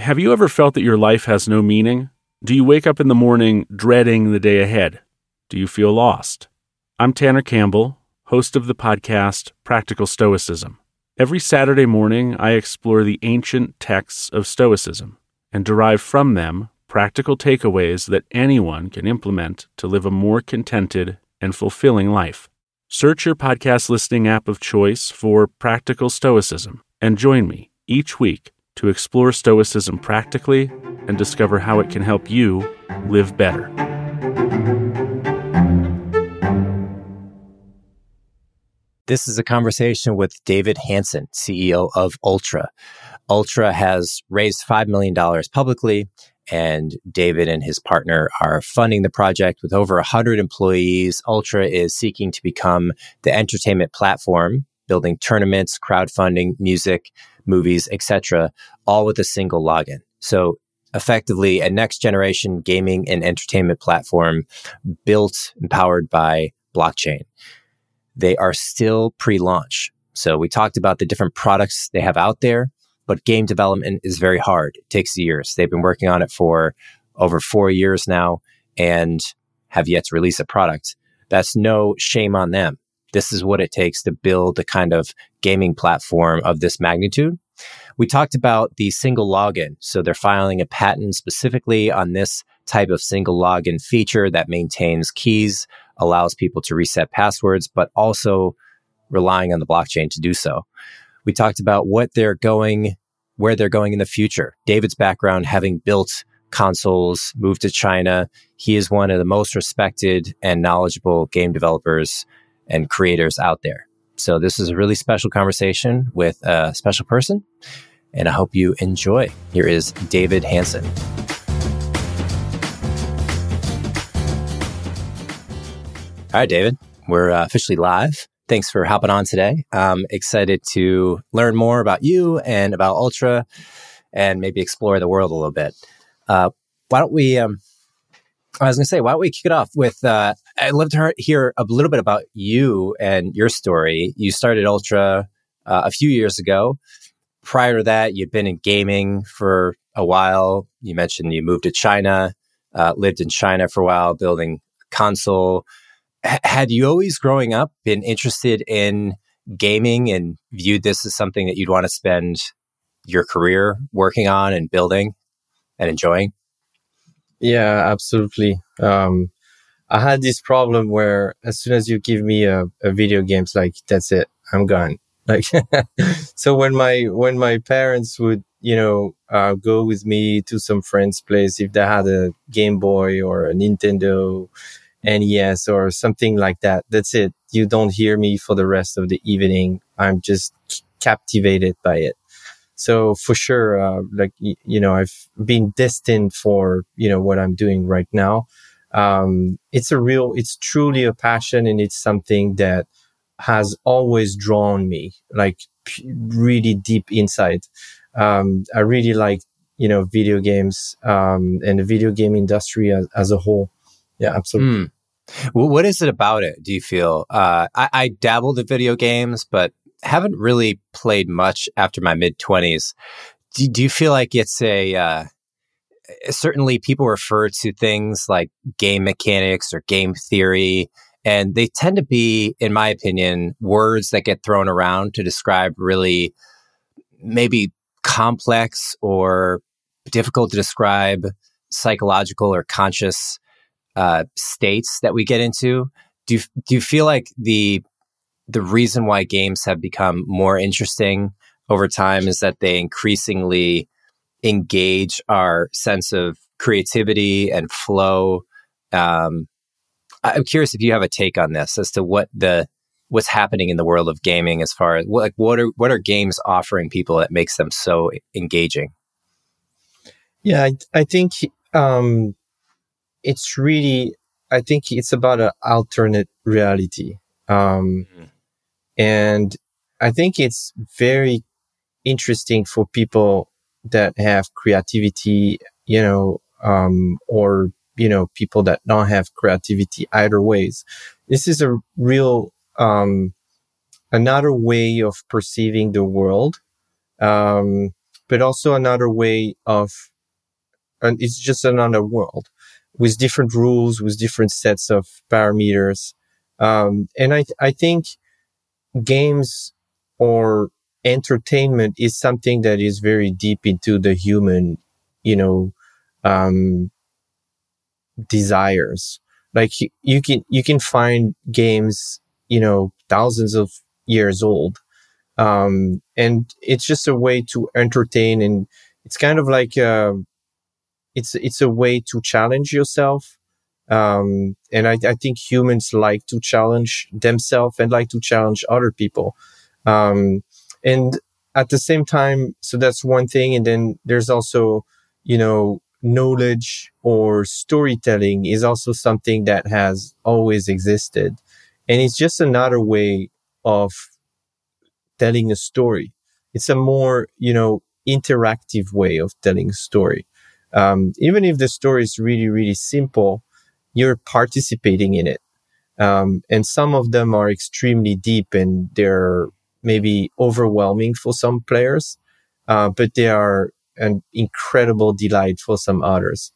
Have you ever felt that your life has no meaning? Do you wake up in the morning dreading the day ahead? Do you feel lost? I'm Tanner Campbell, host of the podcast Practical Stoicism. Every Saturday morning, I explore the ancient texts of Stoicism and derive from them practical takeaways that anyone can implement to live a more contented and fulfilling life. Search your podcast listening app of choice for Practical Stoicism and join me each week to explore Stoicism practically and discover how it can help you live better. This is a conversation with David Hanson, CEO of Ultra. Ultra has raised $5 million publicly, and David and his partner are funding the project with over 100 employees. Ultra is seeking to become the entertainment platform, building tournaments, crowdfunding, music, movies, etc., all with a single login. So effectively a next generation gaming and entertainment platform built and powered by blockchain. They are still pre-launch. So we talked about the different products they have out there, but game development is very hard. It takes years. They've been working on it for over four years now and have yet to release a product. That's no shame on them. This is what it takes to build a kind of gaming platform of this magnitude. We talked about the single login. So they're filing a patent specifically on this type of single login feature that maintains keys, allows people to reset passwords, but also relying on the blockchain to do so. We talked about what they're going, where they're going in the future. David's background having built consoles, moved to China. He is one of the most respected and knowledgeable game developers and creators out there. So this is a really special conversation with a special person, and I hope you enjoy. Here is David Hanson. All right, David, we're uh, officially live. Thanks for hopping on today. I'm excited to learn more about you and about Ultra and maybe explore the world a little bit. Uh, why don't we um, I was going to say, why don't we kick it off with? Uh, I'd love to hear a little bit about you and your story. You started Ultra uh, a few years ago. Prior to that, you'd been in gaming for a while. You mentioned you moved to China, uh, lived in China for a while, building console. H- had you always growing up been interested in gaming and viewed this as something that you'd want to spend your career working on and building and enjoying? Yeah, absolutely. Um, I had this problem where as soon as you give me a, a video games, like that's it, I'm gone. Like, so when my, when my parents would, you know, uh, go with me to some friend's place, if they had a Game Boy or a Nintendo NES or something like that, that's it. You don't hear me for the rest of the evening. I'm just captivated by it. So for sure, uh, like, you know, I've been destined for, you know, what I'm doing right now. Um, it's a real, it's truly a passion and it's something that has always drawn me like p- really deep inside. Um, I really like, you know, video games, um, and the video game industry as, as a whole. Yeah, absolutely. Mm. Well, what is it about it? Do you feel? Uh, I, I dabbled in video games, but haven't really played much after my mid 20s. Do, do, you feel like it's a, uh, certainly people refer to things like game mechanics or game theory, and they tend to be, in my opinion, words that get thrown around to describe really maybe complex or difficult to describe psychological or conscious uh, states that we get into. Do you, do you feel like the the reason why games have become more interesting over time is that they increasingly engage our sense of creativity and flow. Um, I'm curious if you have a take on this as to what the what's happening in the world of gaming as far as like what are what are games offering people that makes them so engaging? Yeah, I, I think um, it's really I think it's about an alternate reality, um, mm-hmm. and I think it's very interesting for people that have creativity, you know, um, or you know people that don't have creativity either ways. This is a real um, another way of perceiving the world, um, but also another way of, and it's just another world with different rules, with different sets of parameters. Um, and I, I think games or entertainment is something that is very deep into the human, you know, um, desires. Like you can, you can find games you know, thousands of years old. Um, and it's just a way to entertain and it's kind of like, uh, it's, it's a way to challenge yourself. Um, and I, I, think humans like to challenge themselves and like to challenge other people. Um, and at the same time, so that's one thing. And then there's also, you know, knowledge or storytelling is also something that has always existed. And it's just another way of telling a story. It's a more, you know, interactive way of telling a story. Um, even if the story is really, really simple, you're participating in it. Um, and some of them are extremely deep and they're maybe overwhelming for some players, uh, but they are an incredible delight for some others.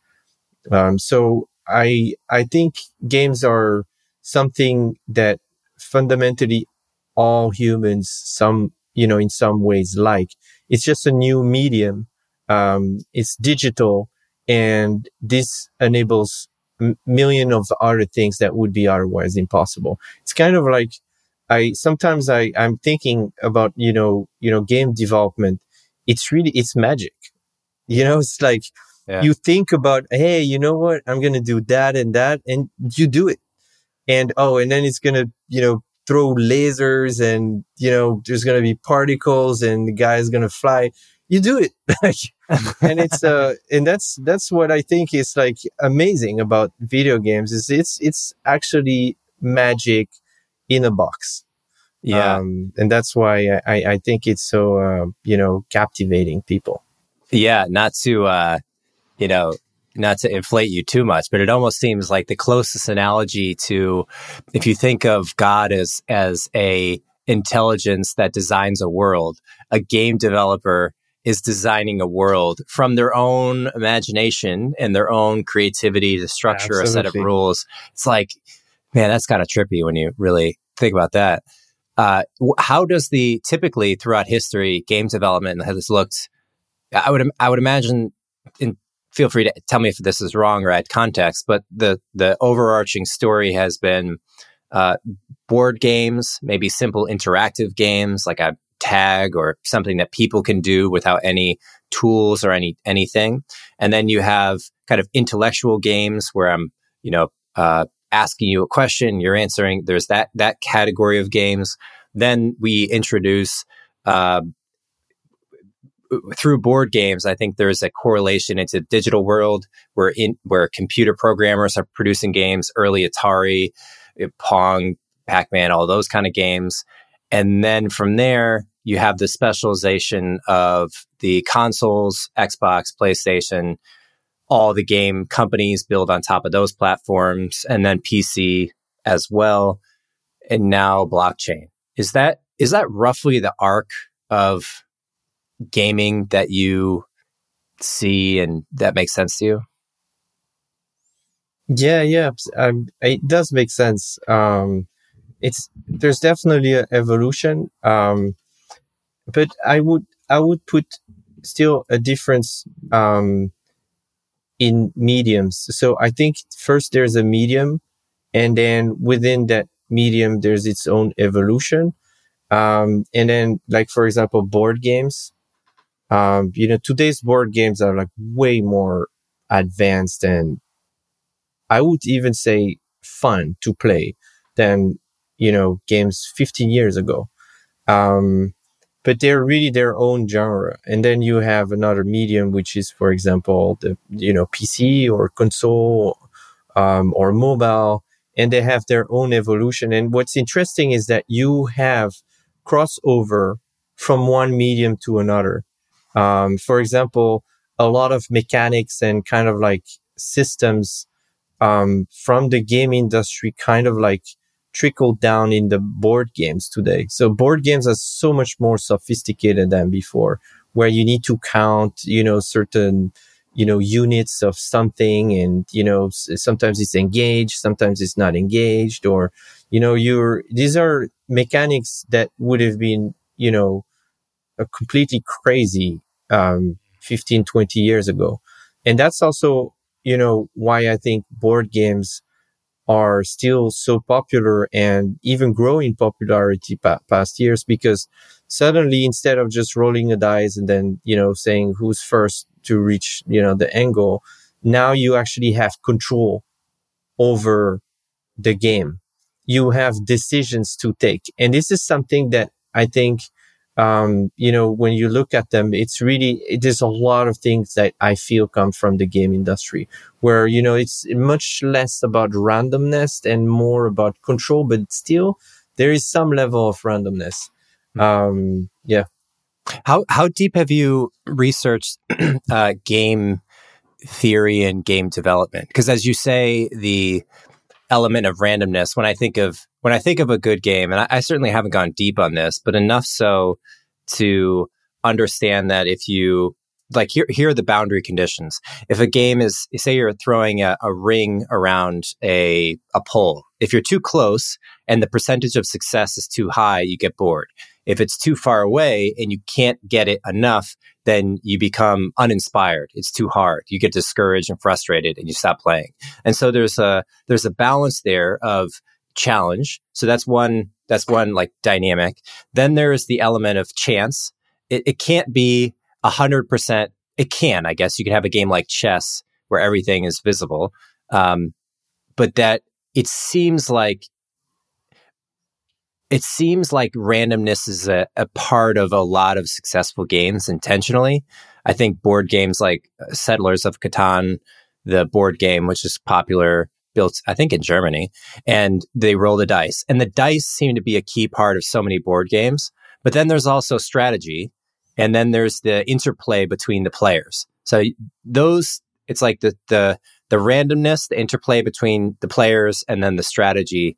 Um, so I, I think games are something that fundamentally all humans, some, you know, in some ways like. It's just a new medium. Um, it's digital and this enables a million of other things that would be otherwise impossible. It's kind of like I sometimes I I'm thinking about you know you know game development. It's really it's magic. You know, it's like yeah. you think about hey, you know what? I'm gonna do that and that, and you do it and oh, and then it's gonna, you know, throw lasers and, you know, there's gonna be particles and the guy's gonna fly. You do it. and it's, uh, and that's, that's what I think is like amazing about video games is it's, it's actually magic in a box. Yeah. Um, and that's why I, I think it's so, uh, you know, captivating people. Yeah. Not to, uh, you know, not to inflate you too much, but it almost seems like the closest analogy to if you think of God as as a intelligence that designs a world, a game developer is designing a world from their own imagination and their own creativity to structure Absolutely. a set of rules. It's like, man, that's kind of trippy when you really think about that. Uh, how does the typically throughout history game development has looked? I would I would imagine in feel free to tell me if this is wrong or add context, but the the overarching story has been uh, board games, maybe simple interactive games like a tag or something that people can do without any tools or any anything, and then you have kind of intellectual games where I'm you know uh, asking you a question, you're answering. There's that that category of games. Then we introduce uh, through board games, I think there's a correlation into digital world where in where computer programmers are producing games, early Atari, eh, Pong, Pac-Man, all those kind of games. And then from there, you have the specialization of the consoles, Xbox, PlayStation, all the game companies build on top of those platforms, and then PC as well. And now blockchain. Is that is that roughly the arc of gaming that you see and that makes sense to you? Yeah, yeah, um, it does make sense. Um, it's there's definitely an evolution, um, but I would I would put still a difference um, in mediums. So I think first there's a medium, and then within that medium there's its own evolution. Um, and then like for example board games um, you know, today's board games are like way more advanced and I would even say fun to play than, you know, games 15 years ago. Um, but they're really their own genre. And then you have another medium, which is, for example, the, you know, PC or console, um, or mobile, and they have their own evolution. And what's interesting is that you have crossover from one medium to another. Um, for example, a lot of mechanics and kind of like systems, um, from the game industry kind of like trickled down in the board games today. So board games are so much more sophisticated than before, where you need to count, you know, certain, you know, units of something and, you know, sometimes it's engaged, sometimes it's not engaged or, you know, you're, these are mechanics that would have been, you know, completely crazy, um, 15, 20 years ago. And that's also, you know, why I think board games are still so popular and even growing popularity pa- past years because suddenly instead of just rolling a dice and then, you know, saying who's first to reach, you know, the angle, now you actually have control over the game. You have decisions to take. And this is something that I think um, you know, when you look at them, it's really, it is a lot of things that I feel come from the game industry where, you know, it's much less about randomness and more about control, but still there is some level of randomness. Hmm. Um, yeah. How, how deep have you researched, uh, game theory and game development? Because as you say, the, element of randomness when I think of when I think of a good game, and I, I certainly haven't gone deep on this, but enough so to understand that if you like here here are the boundary conditions. If a game is say you're throwing a, a, ring around a a pole, if you're too close and the percentage of success is too high, you get bored. If it's too far away and you can't get it enough, then you become uninspired. It's too hard. You get discouraged and frustrated and you stop playing. And so there's a, there's a balance there of challenge. So that's one, that's one like dynamic. Then there's the element of chance. It, it can't be a hundred percent. It can, I guess you can have a game like chess where everything is visible. Um, but that it seems like it seems like randomness is a, a, part of a lot of successful games intentionally. I think board games like uh, Settlers of Catan, the board game, which is popular, built, I think, in Germany, and they roll the dice. And the dice seem to be a key part of so many board games. But then there's also strategy, and then there's the interplay between the players. So those, it's like the, the, the randomness, the interplay between the players, and then the strategy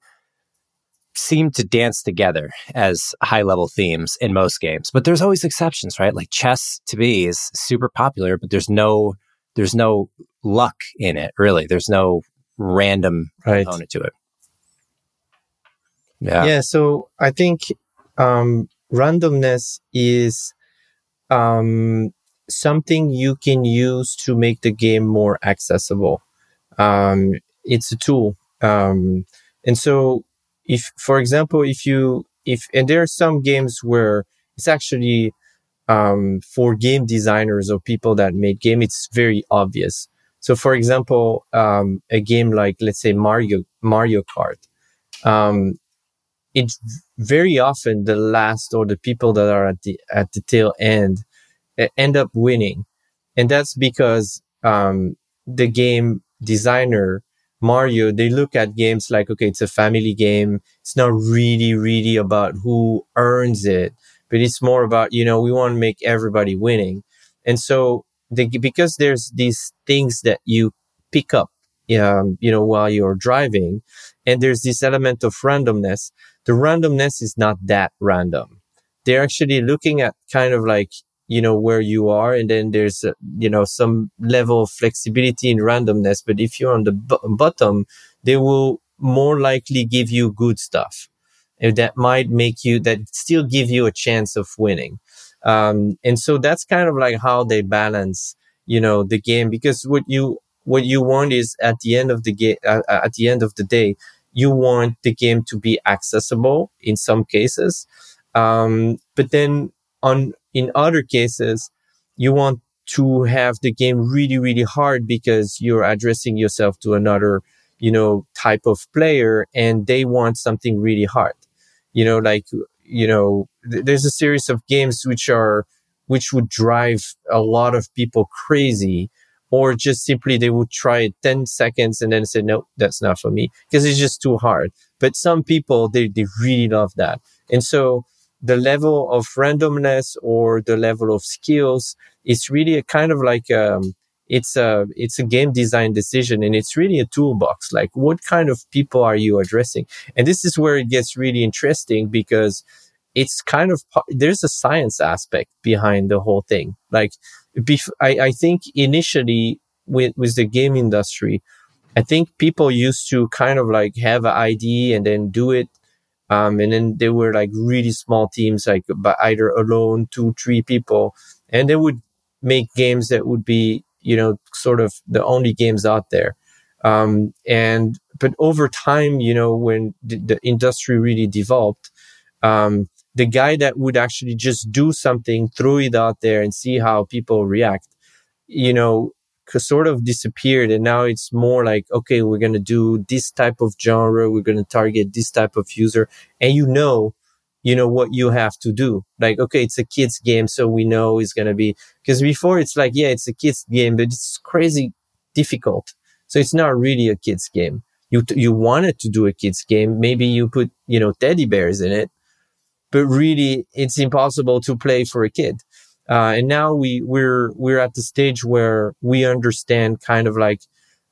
seem to dance together as high level themes in most games. But there's always exceptions, right? Like chess to me is super popular, but there's no there's no luck in it, really. There's no random right. component to it. Yeah. Yeah. So I think um, randomness is um, something you can use to make the game more accessible. Um, it's a tool. Um, and so if, for example, if you, if, and there are some games where it's actually, um, for game designers or people that made game, it's very obvious. So for example, um, a game like, let's say Mario, Mario Kart, um, it's very often the last or the people that are at the, at the tail end end up winning. And that's because, um, the game designer Mario, they look at games like, okay, it's a family game. It's not really, really about who earns it, but it's more about, you know, we want to make everybody winning. And so they, because there's these things that you pick up, um, you know, while you're driving and there's this element of randomness. The randomness is not that random. They're actually looking at kind of like, you know, where you are. And then there's, uh, you know, some level of flexibility and randomness. But if you're on the b- bottom, they will more likely give you good stuff. And that might make you, that still give you a chance of winning. Um, and so that's kind of like how they balance, you know, the game because what you, what you want is at the end of the game, uh, at the end of the day, you want the game to be accessible in some cases. Um, but then on in other cases, you want to have the game really, really hard because you're addressing yourself to another, you know, type of player and they want something really hard. You know, like, you know, th- there's a series of games which are, which would drive a lot of people crazy or just simply they would try it 10 seconds and then say, no, that's not for me because it's just too hard. But some people, they, they really love that. And so the level of randomness or the level of skills is really a kind of like, um, it's a it's a game design decision and it's really a toolbox. Like what kind of people are you addressing? And this is where it gets really interesting because it's kind of there's a science aspect behind the whole thing. Like bef- I, I think initially with with the game industry i think people used to kind of like have an idea and then do it um, and then they were like really small teams like but either alone two three people and they would make games that would be you know, sort of the only games out there. Um, and, but over time, you know, when the, the industry really developed, um, the guy that would actually just do something, throw it out there and see how people react, you know, sort of disappeared. And now it's more like, okay, we're going to do this type of genre. We're going to target this type of user. And you know, you know what you have to do. Like, okay, it's a kids game, so we know it's gonna be because before it's like, yeah, it's a kids game, but it's crazy difficult. So it's not really a kids game. You you wanted to do a kids game, maybe you put you know teddy bears in it, but really it's impossible to play for a kid. Uh, and now we we're we're at the stage where we understand kind of like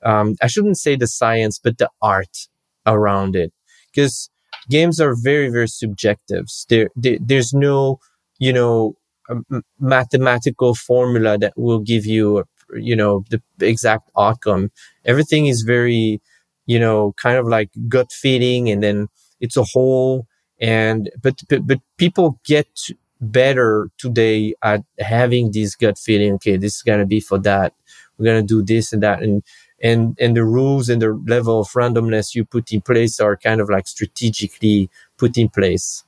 um, I shouldn't say the science, but the art around it, because games are very very subjective. There, there there's no you know mathematical formula that will give you you know the exact outcome. Everything is very you know kind of like gut feeling and then it's a whole and but but, but people get better today at having this gut feeling okay this is going to be for that we're going to do this and that and and and the rules and the level of randomness you put in place are kind of like strategically put in place.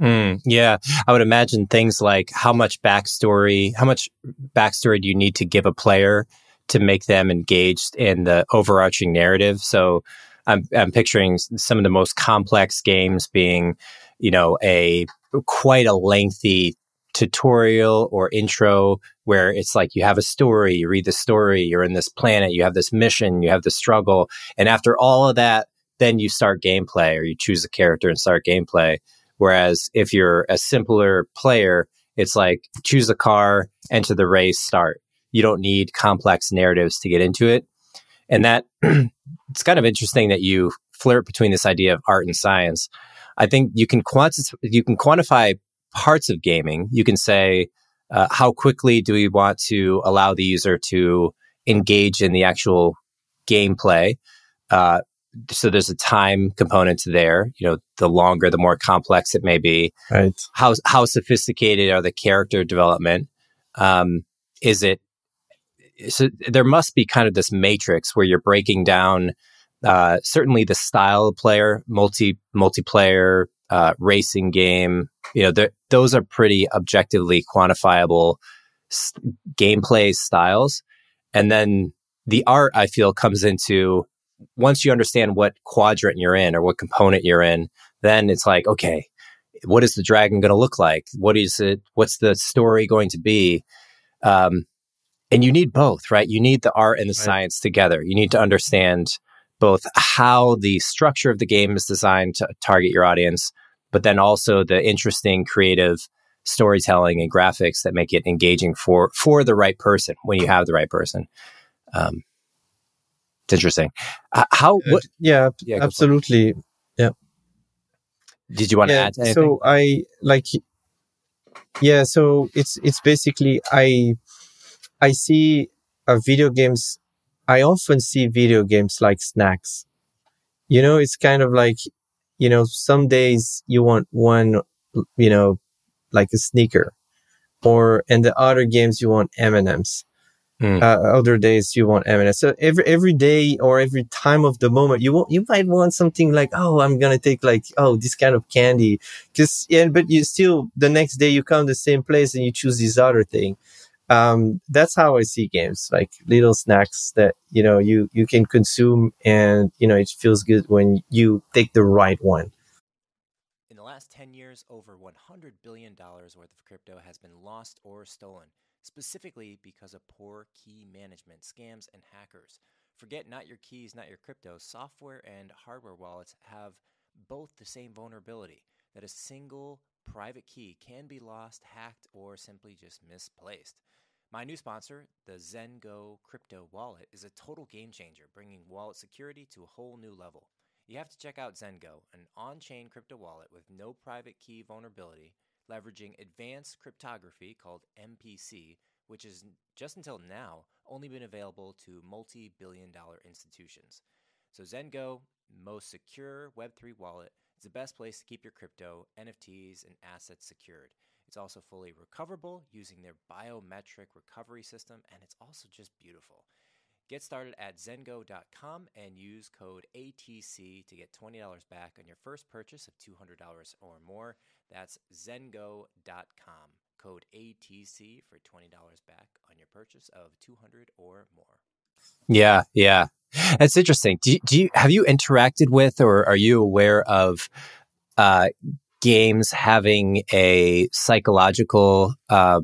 Mm, yeah, I would imagine things like how much backstory, how much backstory do you need to give a player to make them engaged in the overarching narrative? So, I'm I'm picturing some of the most complex games being, you know, a quite a lengthy tutorial or intro where it's like you have a story, you read the story, you're in this planet, you have this mission, you have the struggle. And after all of that, then you start gameplay or you choose a character and start gameplay. Whereas if you're a simpler player, it's like choose a car, enter the race, start. You don't need complex narratives to get into it. And that it's kind of interesting that you flirt between this idea of art and science. I think you can quanti- you can quantify parts of gaming, you can say, uh, how quickly do we want to allow the user to engage in the actual gameplay? Uh, so there's a time component to there. You know, the longer, the more complex it may be. Right. How how sophisticated are the character development? Um, is it? So there must be kind of this matrix where you're breaking down. Uh, certainly, the style of player, multi multiplayer, uh, racing game. You know, those are pretty objectively quantifiable s- gameplay styles. And then the art, I feel, comes into once you understand what quadrant you're in or what component you're in, then it's like, okay, what is the dragon going to look like? What is it? What's the story going to be? Um, and you need both, right? You need the art and the right. science together. You need to understand both how the structure of the game is designed to target your audience, but then also the interesting creative storytelling and graphics that make it engaging for for the right person when you have the right person. Um, it's interesting. Uh, how? What, yeah, yeah, absolutely. Yeah. Did you want yeah, to add? To so I like. Yeah, so it's it's basically I I see uh, video games I often see video games like snacks. You know, it's kind of like, you know, some days you want one, you know, like a sneaker or, and the other games you want M&Ms. Mm. Uh, other days you want M&Ms. So every, every day or every time of the moment, you want, you might want something like, oh, I'm going to take like, oh, this kind of candy. Cause, yeah, but you still, the next day you come to the same place and you choose this other thing. Um, that's how I see games, like little snacks that, you know, you, you can consume and, you know, it feels good when you take the right one. In the last 10 years, over $100 billion worth of crypto has been lost or stolen, specifically because of poor key management, scams, and hackers. Forget not your keys, not your crypto. Software and hardware wallets have both the same vulnerability that a single private key can be lost, hacked, or simply just misplaced. My new sponsor, the Zengo Crypto Wallet, is a total game changer, bringing wallet security to a whole new level. You have to check out Zengo, an on chain crypto wallet with no private key vulnerability, leveraging advanced cryptography called MPC, which is just until now only been available to multi billion dollar institutions. So, Zengo, most secure Web3 wallet, is the best place to keep your crypto, NFTs, and assets secured. It's also fully recoverable using their biometric recovery system, and it's also just beautiful. Get started at zengo.com and use code ATC to get $20 back on your first purchase of $200 or more. That's zengo.com. Code ATC for $20 back on your purchase of 200 or more. Yeah, yeah. That's interesting. Do you, do you have you interacted with or are you aware of uh, games having a psychological uh,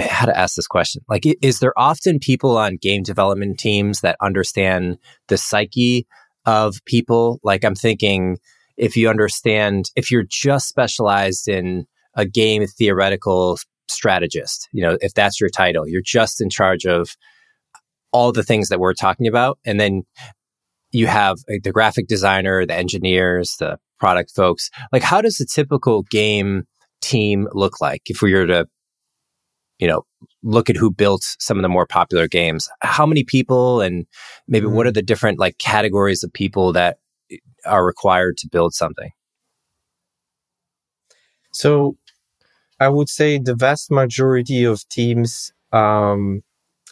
how to ask this question? Like is there often people on game development teams that understand the psyche of people? Like i'm thinking if you understand if you're just specialized in a game theoretical strategist you know if that's your title you're just in charge of all the things that we're talking about and then you have the graphic designer the engineers the product folks. Like, how does a typical game team look like if we were to, you know, look at who built some of the more popular games? How many people and maybe mm-hmm. what are the different like categories of people that are required to build something? So I would say the vast majority of teams, um,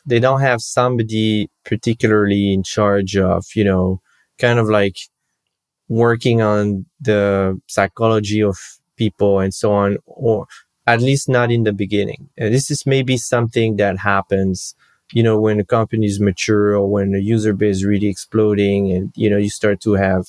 they don't have somebody particularly in charge of, you know, kind of like working on the psychology of people and so on, or at least not in the beginning. And this is maybe something that happens, you know, when a company is mature or when the user base is really exploding and, you know, you start to have,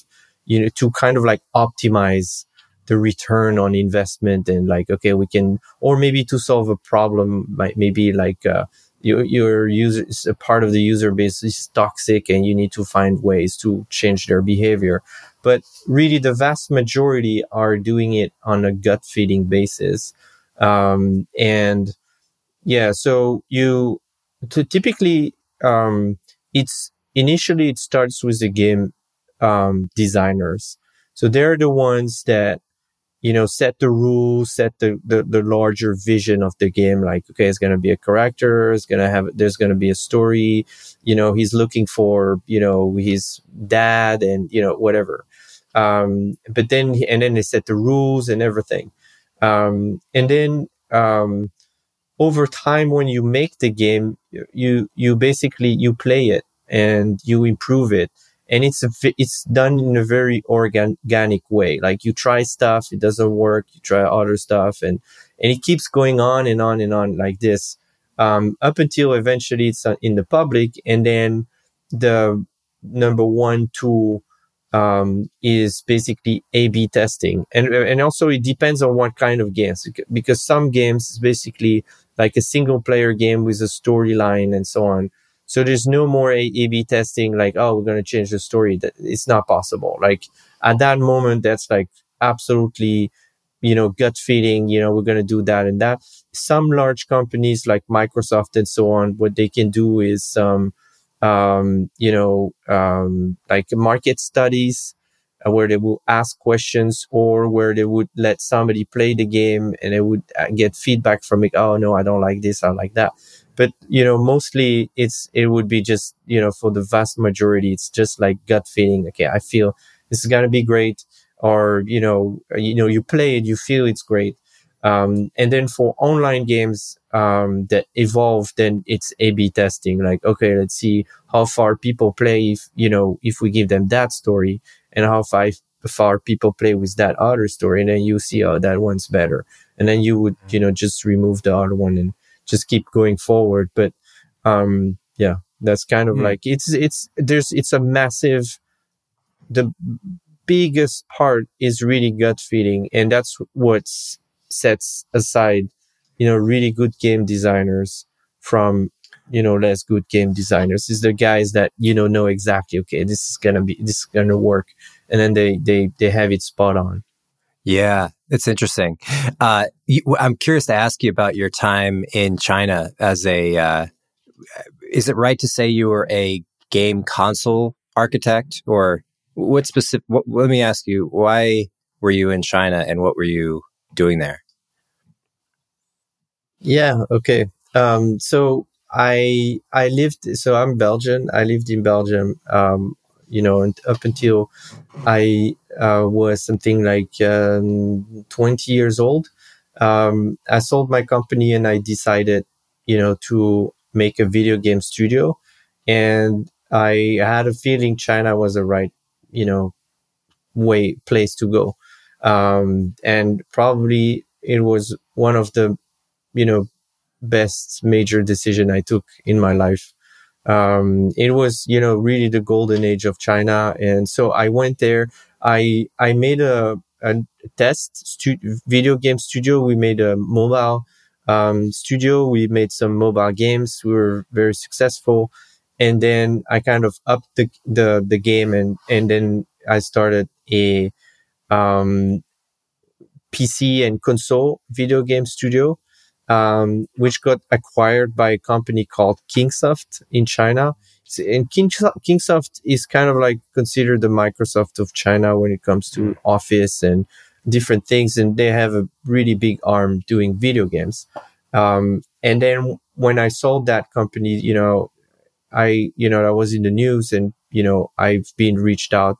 you know, to kind of like optimize the return on investment and like, okay, we can, or maybe to solve a problem, like maybe like, uh, your, your user a part of the user base is toxic and you need to find ways to change their behavior but really the vast majority are doing it on a gut feeding basis um, and yeah so you to typically um, it's initially it starts with the game um, designers so they're the ones that you know, set the rules, set the, the, the larger vision of the game. Like, okay, it's going to be a character. It's going to have, there's going to be a story. You know, he's looking for, you know, his dad and, you know, whatever. Um, but then, and then they set the rules and everything. Um, and then, um, over time, when you make the game, you, you basically, you play it and you improve it and it's a, it's done in a very organic way. Like you try stuff, it doesn't work. You try other stuff, and and it keeps going on and on and on like this um, up until eventually it's uh, in the public, and then the number one tool um, is basically A/B testing, and and also it depends on what kind of games because some games is basically like a single player game with a storyline and so on so there's no more A/B testing like, oh, we're to change the story. That it's not possible. Like at that moment, that's like absolutely, you know, gut feeling. You know, we're to do that and that. Some large companies like Microsoft and so on, what they can do is, um, um, you know, um, like market studies uh, where they will ask questions or where they would let somebody play the game and they would uh, get feedback from it. Oh, no, I don't like this. I like that but you know mostly it's it would be just you know for the vast majority it's just like gut feeling okay i feel this is going to be great or you know you know you play it you feel it's great um, and then for online games um, that evolve then it's a b testing like okay let's see how far people play if you know if we give them that story and how far far people play with that other story and then you see oh that one's better and then you would you know just remove the other one and just keep going forward. But, um, yeah, that's kind of mm. like, it's, it's, there's, it's a massive, the biggest part is really gut feeling. And that's what sets aside, you know, really good game designers from you know less good game designers. Is the guys that you know know exactly okay this is gonna be this is gonna work. And then they they they have it spot on. Yeah it's interesting. Uh, i'm curious to ask you about your time in china as a uh, is it right to say you were a game console architect? Or what specific what, let me ask you why were you in china and what were you doing there yeah okay um, so I I lived so I'm Belgian. I lived in Belgium. Um, you know, up until I uh, was something like um, 20 years old. Um, I sold my company and I decided, you know, to make a video game studio. And I had a feeling China was the right, you know, way place to go. Um, and probably it was one of the, you know, best major decision I took in my life. Um, it was, you know, really the golden age of China. And so I went there. I, I made a, a test stu- video game studio. We made a mobile, um, studio. We made some mobile games. We were very successful. And then I kind of upped the, the, the game and, and then I started a, um, PC and console video game studio um, which got acquired by a company called Kingsoft in China. And Kingsoft is kind of like considered the Microsoft of China when it comes to mm. Office and different things. And they have a really big arm doing video games. Um, and then when I sold that company, you know, I, you know, I was in the news and, you know, I've been reached out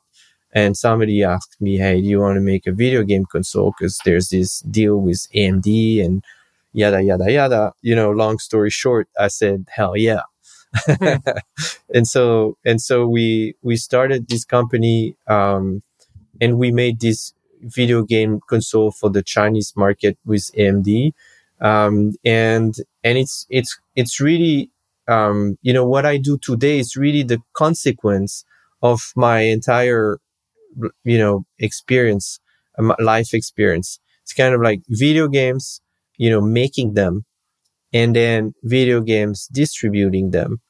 and somebody asked me, Hey, do you want to make a video game console? Cause there's this deal with AMD and yada, yada, yada. You know, long story short, I said, hell yeah. and so, and so we, we started this company, um, and we made this video game console for the Chinese market with AMD. Um, and, and it's, it's, it's really, um, you know, what I do today is really the consequence of my entire, you know, experience, life experience. It's kind of like video games you know, making them and then video games distributing them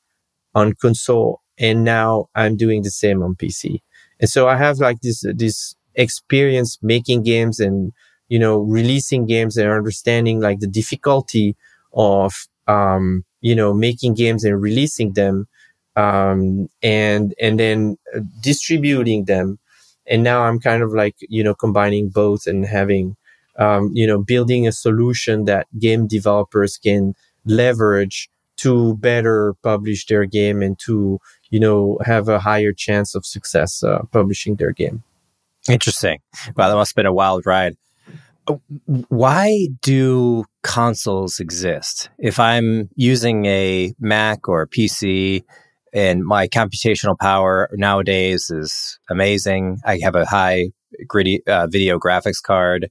on console. And now I'm doing the same on PC. And so I have like this, this experience making games and, you know, releasing games and understanding like the difficulty of, um, you know, making games and releasing them, um, and, and then uh, distributing them. And now I'm kind of like, you know, combining both and having, um, you know, building a solution that game developers can leverage to better publish their game and to, you know, have a higher chance of success uh, publishing their game. Interesting. Wow, that must have been a wild ride. Uh, why do consoles exist? If I'm using a Mac or a PC and my computational power nowadays is amazing, I have a high gritty uh, video graphics card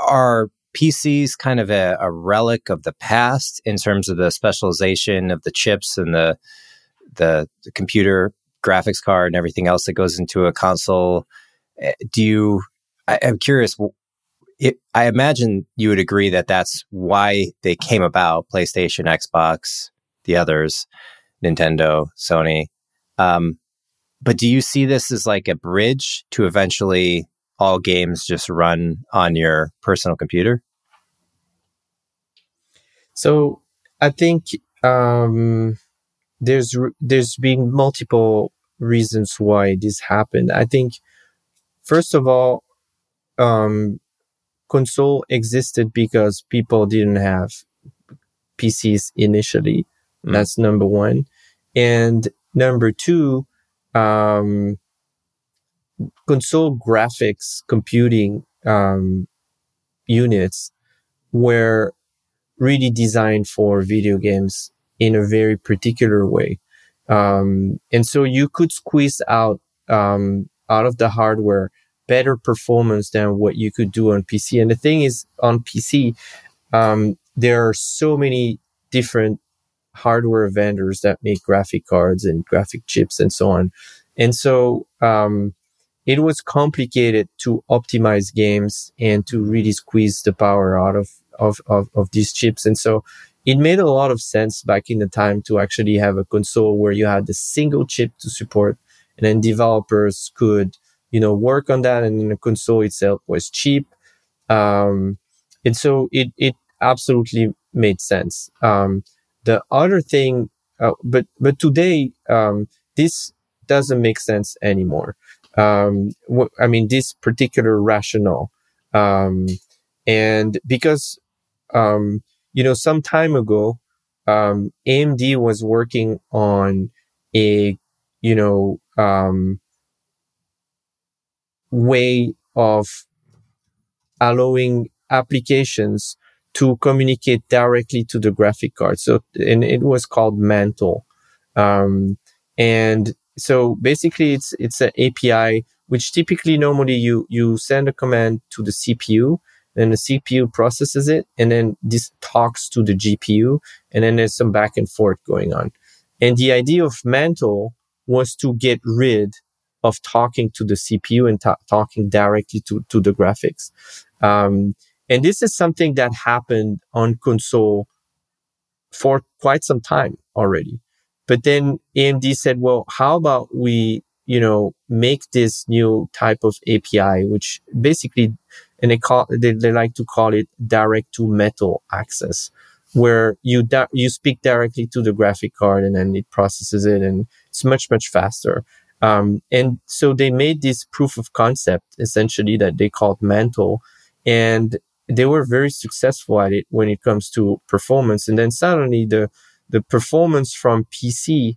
are PCs kind of a, a, relic of the past in terms of the specialization of the chips and the, the, the computer graphics card and everything else that goes into a console? Eh, do you? I, am curious. It, I imagine you would agree that that's why they came about: PlayStation, Xbox, the others, Nintendo, Sony. Um, but do you see this as like a bridge to eventually all games just run on your personal computer? So I think um, there's there's been multiple reasons why this happened. I think first of all, um, console existed because people didn't have PCs initially. Mm. That's number one, and number two, um, console graphics computing um, units were really designed for video games in a very particular way. Um, and so you could squeeze out, um, out of the hardware better performance than what you could do on PC. And the thing is on PC, um, there are so many different hardware vendors that make graphic cards and graphic chips and so on. And so, um, it was complicated to optimize games and to really squeeze the power out of, of, of, of these chips. And so it made a lot of sense back in the time to actually have a console where you had a single chip to support and then developers could, you know, work on that. And the console itself was cheap. Um, and so it, it absolutely made sense. Um, the other thing, uh, but, but today, um, this doesn't make sense anymore. Um, wh- I mean, this particular rationale. Um, and because, um, you know, some time ago, um, AMD was working on a, you know, um, way of allowing applications to communicate directly to the graphic card. So, and it was called Mantle. Um, and so basically it's, it's an API, which typically normally you, you send a command to the CPU and the CPU processes it. And then this talks to the GPU. And then there's some back and forth going on. And the idea of Mantle was to get rid of talking to the CPU and talking directly to, to the graphics. Um, and this is something that happened on console for quite some time already. But then AMD said, well, how about we, you know, make this new type of API, which basically, and they call, they, they like to call it direct to metal access, where you, di- you speak directly to the graphic card and then it processes it and it's much, much faster. Um, and so they made this proof of concept essentially that they called Mantle and they were very successful at it when it comes to performance. And then suddenly the, the performance from PC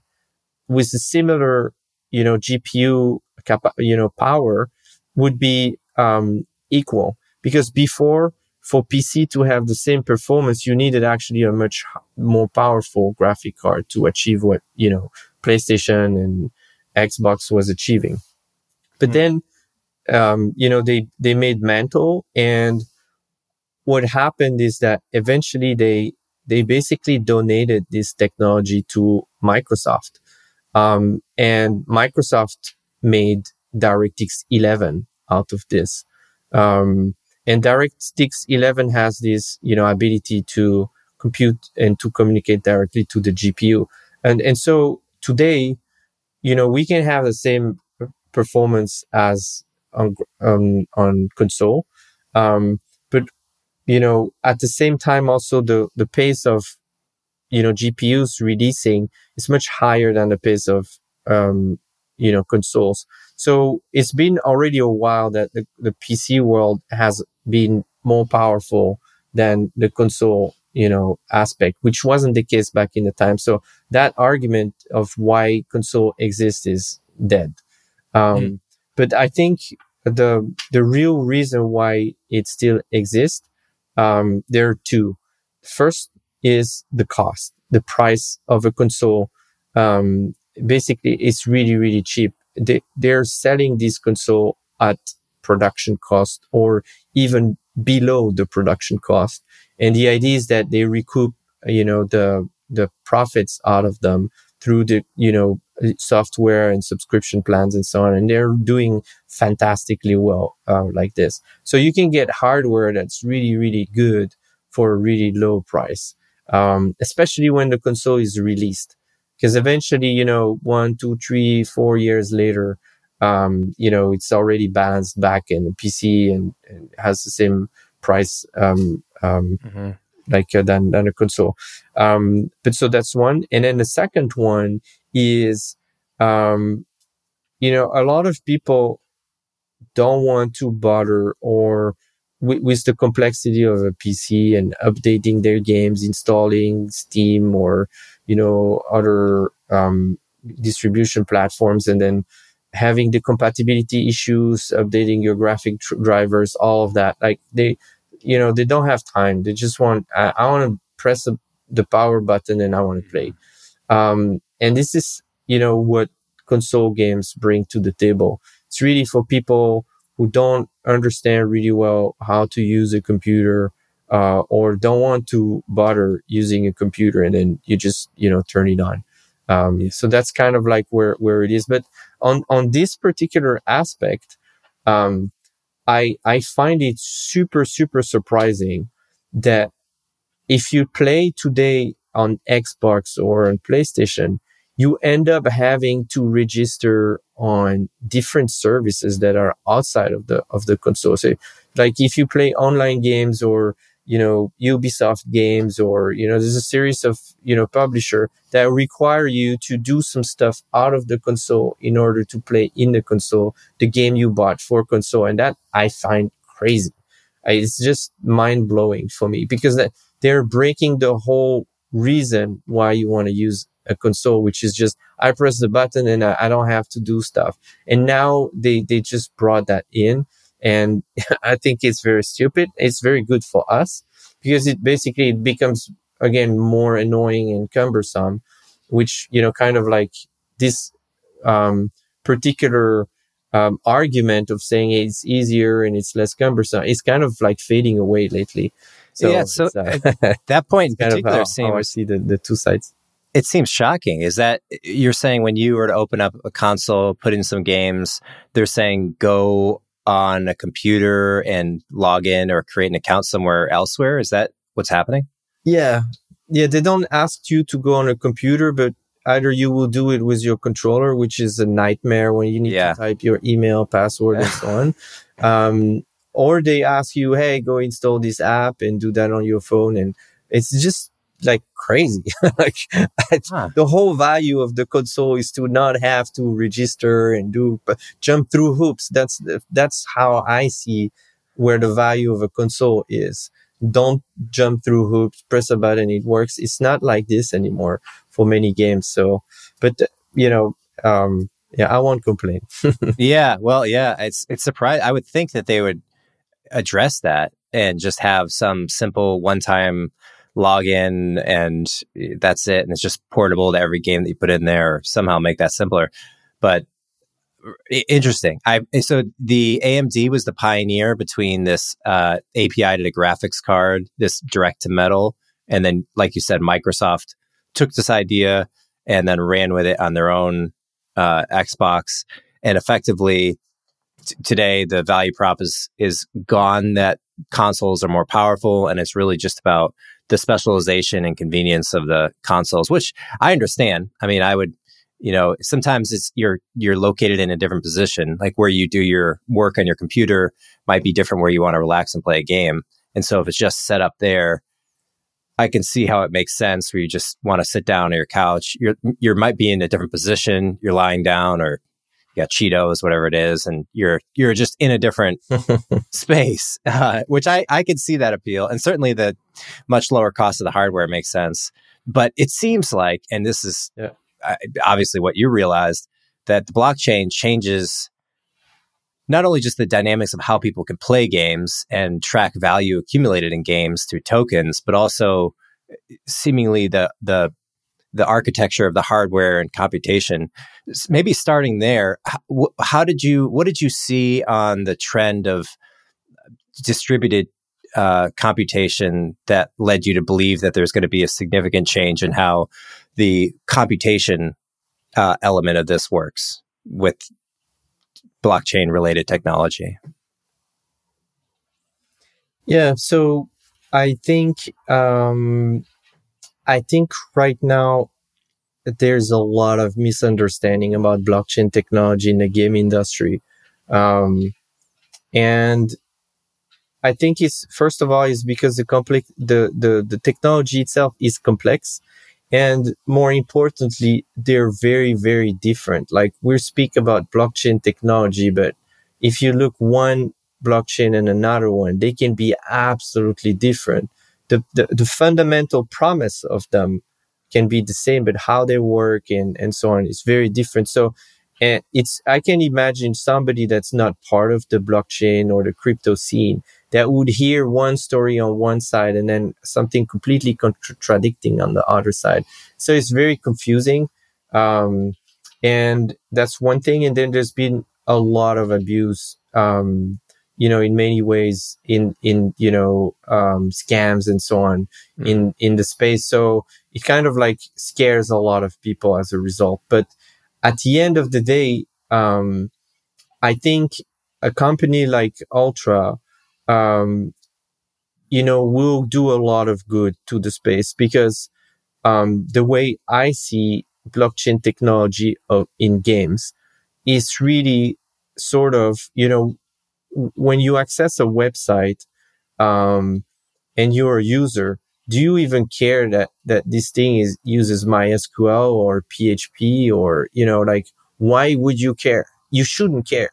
with a similar, you know, GPU, capa- you know, power would be, um, equal because before for PC to have the same performance, you needed actually a much more powerful graphic card to achieve what, you know, PlayStation and Xbox was achieving. But mm. then, um, you know, they, they made Mantle and what happened is that eventually they they basically donated this technology to Microsoft, um, and Microsoft made DirectX 11 out of this. Um, and DirectX 11 has this, you know, ability to compute and to communicate directly to the GPU. And, and so today, you know, we can have the same performance as on, um, on console. Um, you know, at the same time, also the, the pace of, you know, GPUs releasing is much higher than the pace of, um, you know, consoles. So it's been already a while that the, the PC world has been more powerful than the console, you know, aspect, which wasn't the case back in the time. So that argument of why console exists is dead. Um, mm. but I think the, the real reason why it still exists um, there are two. First is the cost, the price of a console. Um, basically, it's really, really cheap. They, they're selling this console at production cost or even below the production cost. And the idea is that they recoup, you know, the, the profits out of them through the, you know, software and subscription plans and so on. And they're doing fantastically well, uh, like this. So you can get hardware that's really, really good for a really low price. Um, especially when the console is released. Because eventually, you know, one, two, three, four years later, um, you know, it's already balanced back in the PC and, and has the same price, um, um, mm-hmm like uh, than than a console. Um, but so that's one, and then the second one is, um, you know, a lot of people don't want to bother or with, with the complexity of a PC and updating their games, installing Steam or you know other um, distribution platforms, and then having the compatibility issues, updating your graphic tr- drivers, all of that. Like they you know, they don't have time. They just want, I, I want to press the, the power button and I want to play. Um, and this is, you know, what console games bring to the table. It's really for people who don't understand really well how to use a computer, uh, or don't want to bother using a computer and then you just you know turn it on um, yeah. so that's kind of like where where it is but on on this particular aspect um, i i find it super super surprising that if you play today on xbox or on playstation you end up having to register on different services that are outside of the of the console. So, like if you play online games or you know Ubisoft games or you know there's a series of you know publisher that require you to do some stuff out of the console in order to play in the console the game you bought for console, and that I find crazy. It's just mind blowing for me because they're breaking the whole reason why you want to use a console, which is just I press the button and I, I don't have to do stuff. And now they they just brought that in, and I think it's very stupid. It's very good for us because it basically it becomes again more annoying and cumbersome, which you know kind of like this um, particular um, argument of saying it's easier and it's less cumbersome is kind of like fading away lately. So yeah, so uh, that point in particular how, seems, how I see the, the two sides it seems shocking. Is that you're saying when you were to open up a console, put in some games, they're saying go on a computer and log in or create an account somewhere elsewhere? Is that what's happening? Yeah. Yeah. They don't ask you to go on a computer, but either you will do it with your controller, which is a nightmare when you need yeah. to type your email, password, and so on. Um, or they ask you, hey, go install this app and do that on your phone. And it's just like crazy. like huh. the whole value of the console is to not have to register and do jump through hoops. That's that's how I see where the value of a console is. Don't jump through hoops, press a button, it works. It's not like this anymore for many games. So, but you know, um, yeah, I won't complain. yeah, well, yeah, it's it's surprising. I would think that they would address that and just have some simple one-time log in and that's it. And it's just portable to every game that you put in there or somehow make that simpler. But interesting. I so the AMD was the pioneer between this uh, API to the graphics card, this direct to metal, and then, like you said, Microsoft took this idea and then ran with it on their own uh, Xbox, and effectively t- today the value prop is is gone. That consoles are more powerful, and it's really just about the specialization and convenience of the consoles, which I understand. I mean, I would, you know, sometimes it's you're you're located in a different position, like where you do your work on your computer might be different where you want to relax and play a game. And so if it's just set up there, I can see how it makes sense where you just want to sit down on your couch. You're you might be in a different position. You're lying down or you got Cheetos, whatever it is, and you're you're just in a different space, uh, which I I could see that appeal, and certainly the much lower cost of the hardware makes sense. But it seems like, and this is yeah. uh, obviously what you realized, that the blockchain changes not only just the dynamics of how people can play games and track value accumulated in games through tokens, but also uh, seemingly the the the architecture of the hardware and computation. Maybe starting there, how, how did you, what did you see on the trend of distributed uh, computation that led you to believe that there's going to be a significant change in how the computation uh, element of this works with blockchain related technology? Yeah, so I think um, I think right now there's a lot of misunderstanding about blockchain technology in the game industry. Um, and I think it's first of all is because the complex the, the the technology itself is complex. And more importantly they're very very different. Like we speak about blockchain technology but if you look one blockchain and another one they can be absolutely different the, the, the fundamental promise of them can be the same, but how they work and, and so on is very different. So, and it's, I can imagine somebody that's not part of the blockchain or the crypto scene that would hear one story on one side and then something completely contradicting on the other side. So it's very confusing. Um, and that's one thing. And then there's been a lot of abuse, um, you know, in many ways in, in, you know, um, scams and so on mm. in, in the space. So it kind of like scares a lot of people as a result. But at the end of the day, um, I think a company like Ultra, um, you know, will do a lot of good to the space because, um, the way I see blockchain technology of, in games is really sort of, you know, when you access a website, um, and you're a user, do you even care that, that this thing is uses MySQL or PHP or, you know, like, why would you care? You shouldn't care.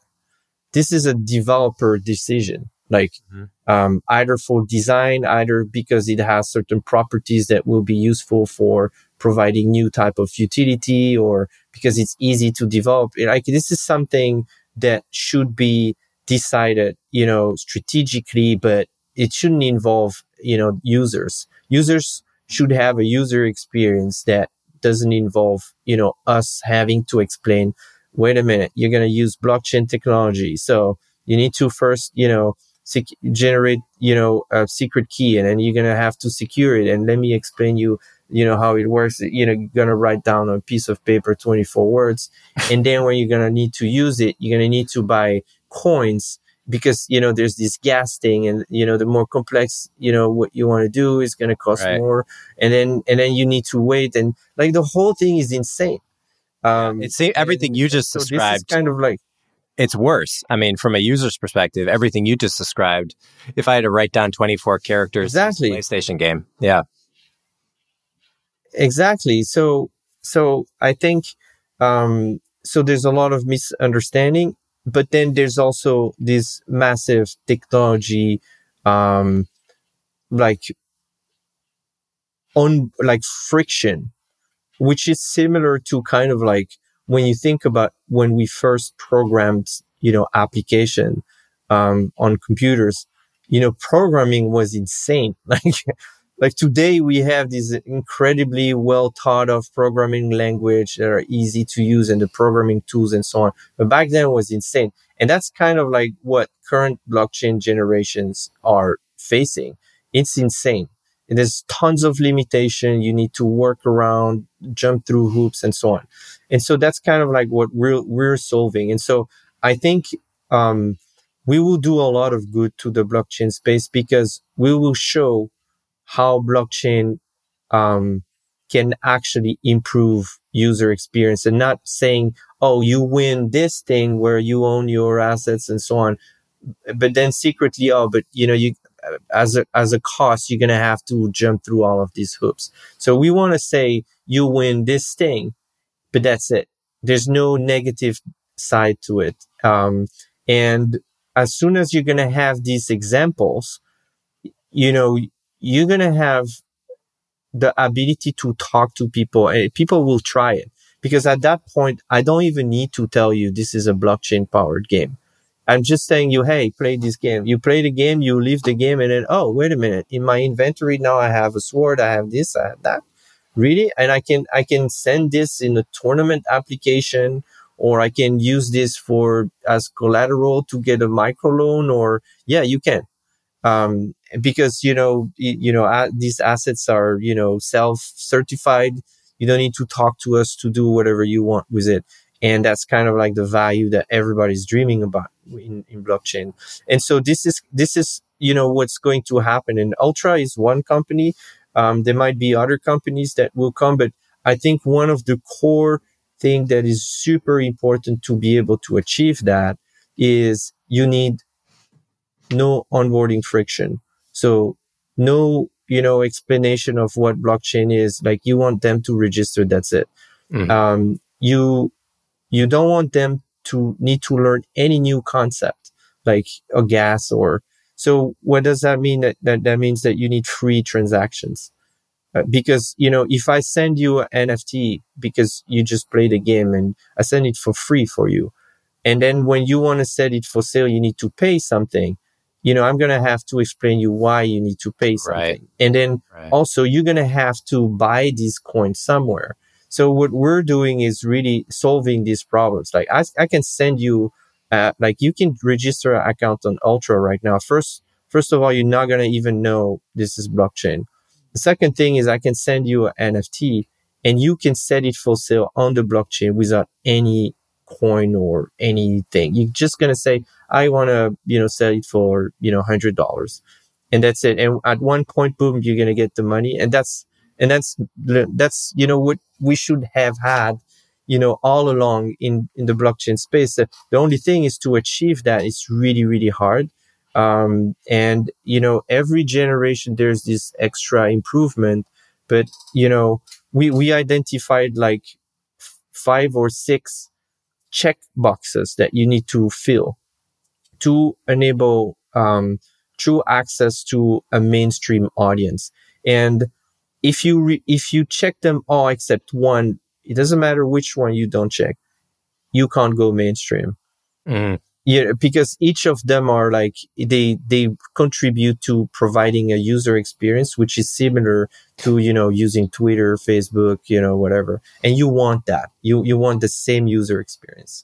This is a developer decision, like, mm-hmm. um, either for design, either because it has certain properties that will be useful for providing new type of utility or because it's easy to develop. Like, this is something that should be decided, you know, strategically, but it shouldn't involve, you know, users. Users should have a user experience that doesn't involve, you know, us having to explain, wait a minute, you're going to use blockchain technology. So you need to first, you know, sec- generate, you know, a secret key and then you're going to have to secure it. And let me explain you, you know, how it works. You know, you're going to write down a piece of paper 24 words. and then when you're going to need to use it, you're going to need to buy coins because you know there's this gas thing and you know the more complex you know what you want to do is going to cost right. more. And then and then you need to wait and like the whole thing is insane. Um it's everything you just so described kind of like it's worse. I mean from a user's perspective everything you just described if i had to write down 24 characters exactly. Playstation game. Yeah. Exactly. So so i think um so there's a lot of misunderstanding but then there's also this massive technology, um, like on like friction, which is similar to kind of like when you think about when we first programmed, you know, application, um, on computers, you know, programming was insane. Like like today we have these incredibly well thought of programming language that are easy to use and the programming tools and so on. But back then was insane. And that's kind of like what current blockchain generations are facing. It's insane. And there's tons of limitation. You need to work around, jump through hoops and so on. And so that's kind of like what we're, we're solving. And so I think, um, we will do a lot of good to the blockchain space because we will show how blockchain um, can actually improve user experience and not saying, oh, you win this thing where you own your assets and so on. But then secretly, oh, but you know, you, as a, as a cost, you're going to have to jump through all of these hoops. So we want to say you win this thing, but that's it. There's no negative side to it. Um, and as soon as you're going to have these examples, you know, you're going to have the ability to talk to people and people will try it because at that point, I don't even need to tell you this is a blockchain powered game. I'm just saying you, hey, play this game. You play the game, you leave the game, and then, oh, wait a minute. In my inventory now, I have a sword, I have this, I have that. Really? And I can, I can send this in a tournament application, or I can use this for as collateral to get a microloan, or yeah, you can um, because you know you know uh, these assets are you know self certified you don't need to talk to us to do whatever you want with it. And that's kind of like the value that everybody's dreaming about in, in blockchain. And so this is this is you know what's going to happen. And ultra is one company. Um, there might be other companies that will come but i think one of the core thing that is super important to be able to achieve that is you need no onboarding friction. So no, you know, explanation of what blockchain is. Like you want them to register. That's it. Mm. Um, you, you don't want them to need to learn any new concept like a gas or, so what does that mean? That, that, that means that you need free transactions. Uh, because, you know, if I send you an NFT because you just play the game and I send it for free for you. And then when you want to set it for sale, you need to pay something you know, I'm going to have to explain you why you need to pay something. Right. And then right. also you're going to have to buy these coins somewhere. So what we're doing is really solving these problems. Like I, I can send you uh, like you can register an account on Ultra right now. First, first of all, you're not going to even know this is blockchain. The second thing is I can send you an NFT and you can set it for sale on the blockchain without any coin or anything. You're just going to say, I want to, you know, sell it for, you know, hundred dollars and that's it. And at one point, boom, you're going to get the money. And that's, and that's, that's, you know, what we should have had, you know, all along in, in the blockchain space. The only thing is to achieve that. It's really, really hard. Um, and, you know, every generation, there's this extra improvement, but, you know, we, we identified like five or six check boxes that you need to fill to enable, um, true access to a mainstream audience. And if you, re- if you check them all except one, it doesn't matter which one you don't check, you can't go mainstream. Mm yeah, because each of them are like they they contribute to providing a user experience which is similar to you know using Twitter, Facebook, you know whatever, and you want that. You you want the same user experience.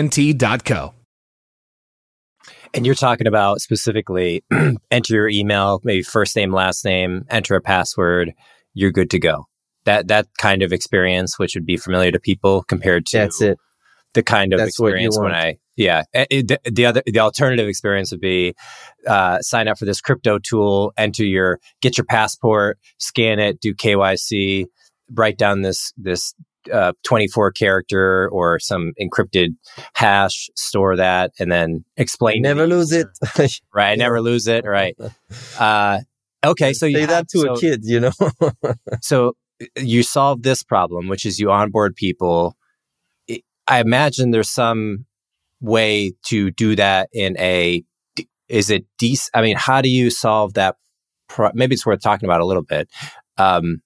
ent.co. And you're talking about specifically enter your email, maybe first name, last name, enter a password, you're good to go. That that kind of experience, which would be familiar to people compared to That's it. the kind of That's experience when I yeah it, the, the, other the alternative experience would be uh, sign up for this crypto tool, enter your get your passport, scan it, do KYC, write down this this uh, 24 character or some encrypted hash, store that, and then explain. Never lose it. right. Never lose it. Right. Uh, okay. So you say that to so, a kid, you know? so you solve this problem, which is you onboard people. I imagine there's some way to do that in a, is it decent? I mean, how do you solve that? Pro- Maybe it's worth talking about a little bit. Um,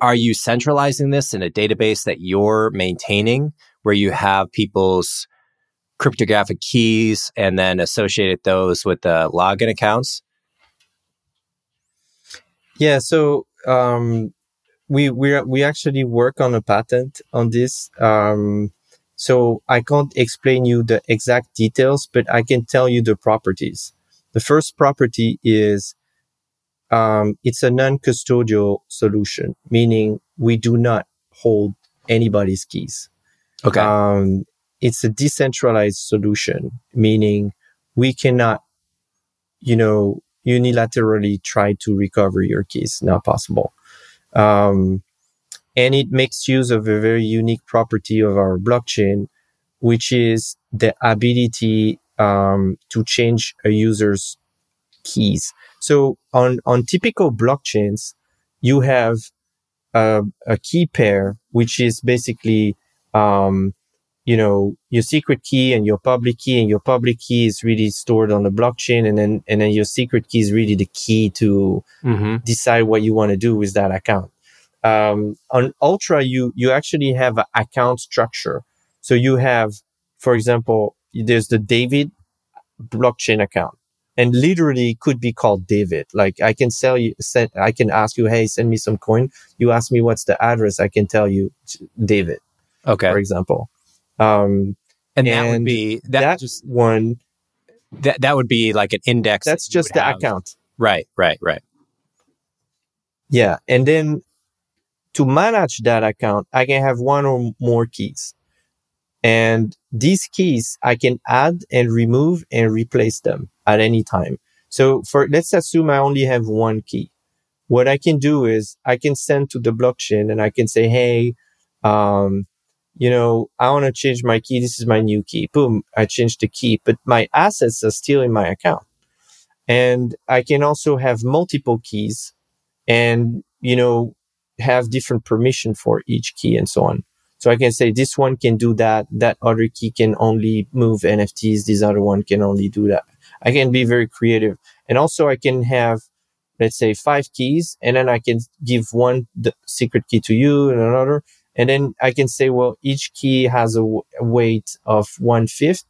are you centralizing this in a database that you're maintaining where you have people's cryptographic keys and then associated those with the login accounts? Yeah, so um, we we we actually work on a patent on this. Um, so I can't explain you the exact details, but I can tell you the properties. The first property is um, it's a non-custodial solution, meaning we do not hold anybody's keys. Okay. Um, it's a decentralized solution, meaning we cannot, you know, unilaterally try to recover your keys. Not possible. Um, and it makes use of a very unique property of our blockchain, which is the ability um, to change a user's keys. So on, on typical blockchains, you have a, a key pair, which is basically, um, you know, your secret key and your public key and your public key is really stored on the blockchain. And then, and then your secret key is really the key to mm-hmm. decide what you want to do with that account. Um, on Ultra, you, you actually have an account structure. So you have, for example, there's the David blockchain account and literally could be called David. Like I can sell you, send, I can ask you, Hey, send me some coin. You ask me what's the address. I can tell you David. Okay. For example. Um, and, and that would be that, that just one. That, that would be like an index. That's that just the have. account. Right, right, right. Yeah. And then to manage that account, I can have one or more keys. And these keys, I can add and remove and replace them at any time. So for, let's assume I only have one key. What I can do is I can send to the blockchain and I can say, Hey, um, you know, I want to change my key. This is my new key. Boom. I changed the key, but my assets are still in my account. And I can also have multiple keys and, you know, have different permission for each key and so on. So I can say this one can do that. That other key can only move NFTs. This other one can only do that. I can be very creative. And also I can have, let's say five keys and then I can give one the secret key to you and another. And then I can say, well, each key has a, w- weight of one fifth.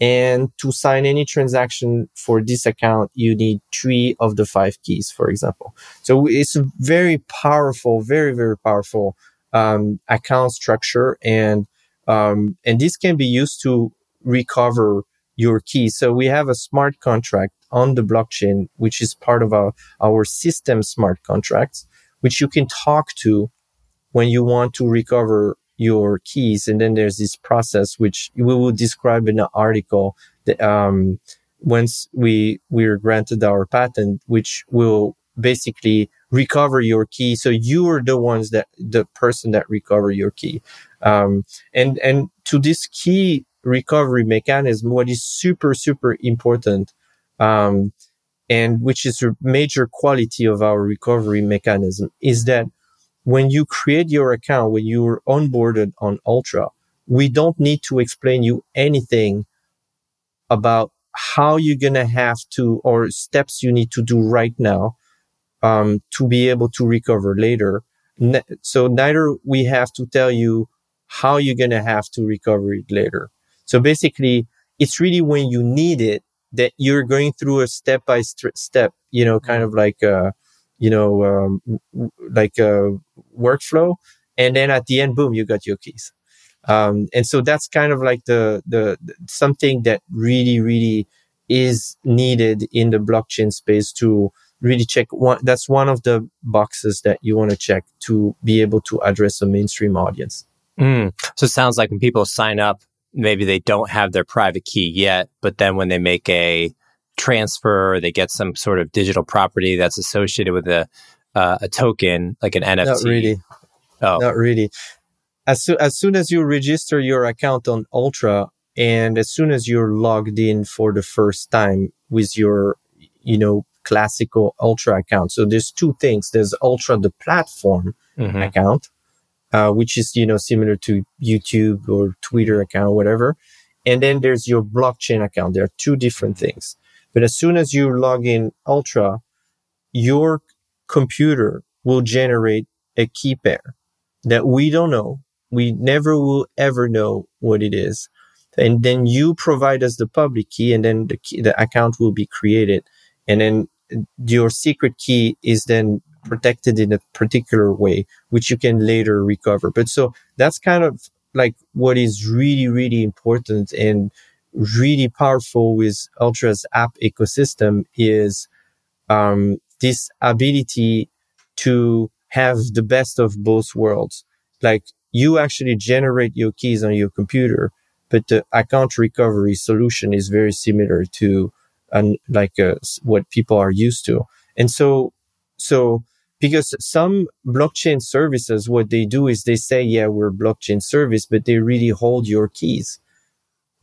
And to sign any transaction for this account, you need three of the five keys, for example. So it's very powerful, very, very powerful um, account structure, and um, and this can be used to recover your keys. So we have a smart contract on the blockchain, which is part of our our system smart contracts, which you can talk to when you want to recover your keys. And then there's this process, which we will describe in the article that, um, once we, we're granted our patent, which will basically recover your key. So you are the ones that the person that recover your key. Um, and, and to this key recovery mechanism, what is super, super important, um, and which is a major quality of our recovery mechanism is that when you create your account, when you're onboarded on Ultra, we don't need to explain you anything about how you're going to have to or steps you need to do right now um, to be able to recover later. so neither we have to tell you how you're going to have to recover it later. So basically, it's really when you need it that you're going through a step by step, you know, kind of like, uh, you know, um, like a workflow. And then at the end, boom, you got your keys. Um, and so that's kind of like the, the, the, something that really, really is needed in the blockchain space to really check one. That's one of the boxes that you want to check to be able to address a mainstream audience. Mm. So it sounds like when people sign up, maybe they don't have their private key yet, but then when they make a transfer, they get some sort of digital property that's associated with a uh, a token, like an NFT. Not really. Oh, not really. As, so, as soon as you register your account on Ultra, and as soon as you're logged in for the first time with your, you know, classical Ultra account. So there's two things. There's Ultra, the platform mm-hmm. account, uh, which is, you know, similar to YouTube or Twitter account, whatever. And then there's your blockchain account. There are two different things. But as soon as you log in Ultra, your computer will generate a key pair that we don't know. We never will ever know what it is. And then you provide us the public key and then the key, the account will be created. And then your secret key is then protected in a particular way, which you can later recover. But so that's kind of like what is really, really important and really powerful with Ultra's app ecosystem is um, this ability to have the best of both worlds. Like you actually generate your keys on your computer, but the account recovery solution is very similar to and like uh, what people are used to. And so, so because some blockchain services, what they do is they say, yeah, we're blockchain service, but they really hold your keys.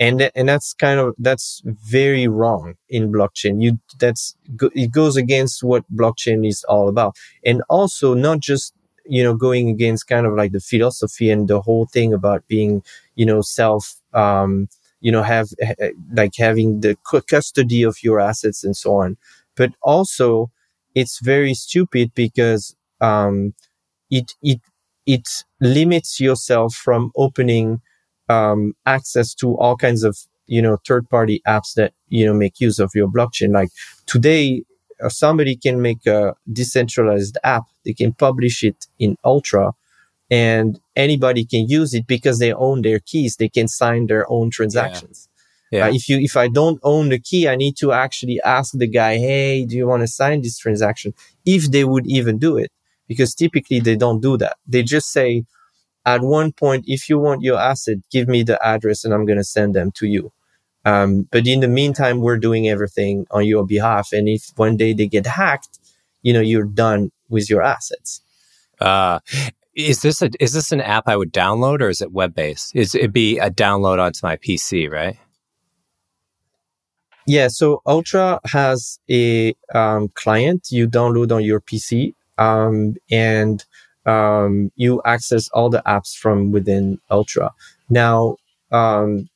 And and that's kind of that's very wrong in blockchain. You that's it goes against what blockchain is all about. And also not just you know going against kind of like the philosophy and the whole thing about being you know self um you know have like having the custody of your assets and so on. But also it's very stupid because um it it it limits yourself from opening um, access to all kinds of you know third party apps that you know make use of your blockchain. Like today uh, somebody can make a decentralized app. They can publish it in ultra. And anybody can use it because they own their keys they can sign their own transactions yeah. yeah. Uh, if you if i don't own the key i need to actually ask the guy hey do you want to sign this transaction if they would even do it because typically they don't do that they just say at one point, if you want your asset, give me the address and I'm going to send them to you. Um, but in the meantime, we're doing everything on your behalf. And if one day they get hacked, you know, you're done with your assets. Uh, is this a, is this an app I would download or is it web based? Is it be a download onto my PC, right? Yeah. So Ultra has a um, client you download on your PC. Um, and um, you access all the apps from within Ultra. Now, um,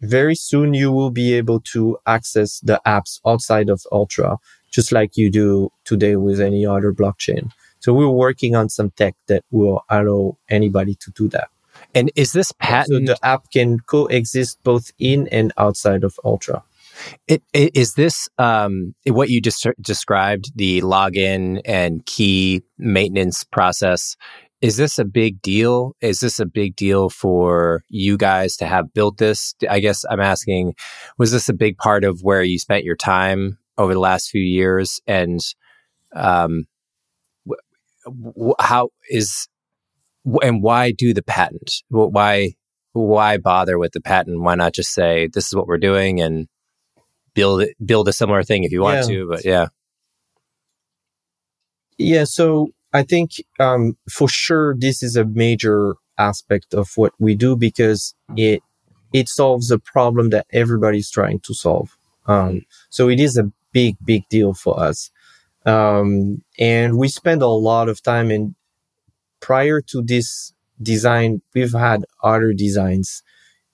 very soon you will be able to access the apps outside of Ultra, just like you do today with any other blockchain. So we're working on some tech that will allow anybody to do that. And is this patent? So the app can coexist both in and outside of Ultra. It, it, is this um, what you just described the login and key maintenance process? Is this a big deal? Is this a big deal for you guys to have built this? I guess I'm asking, was this a big part of where you spent your time over the last few years? And um, how is and why do the patent? Why why bother with the patent? Why not just say this is what we're doing and build it, build a similar thing if you want yeah. to? But yeah, yeah. So I think um, for sure this is a major aspect of what we do because it it solves a problem that everybody's trying to solve. Um, so it is a big big deal for us. Um, and we spend a lot of time in prior to this design, we've had other designs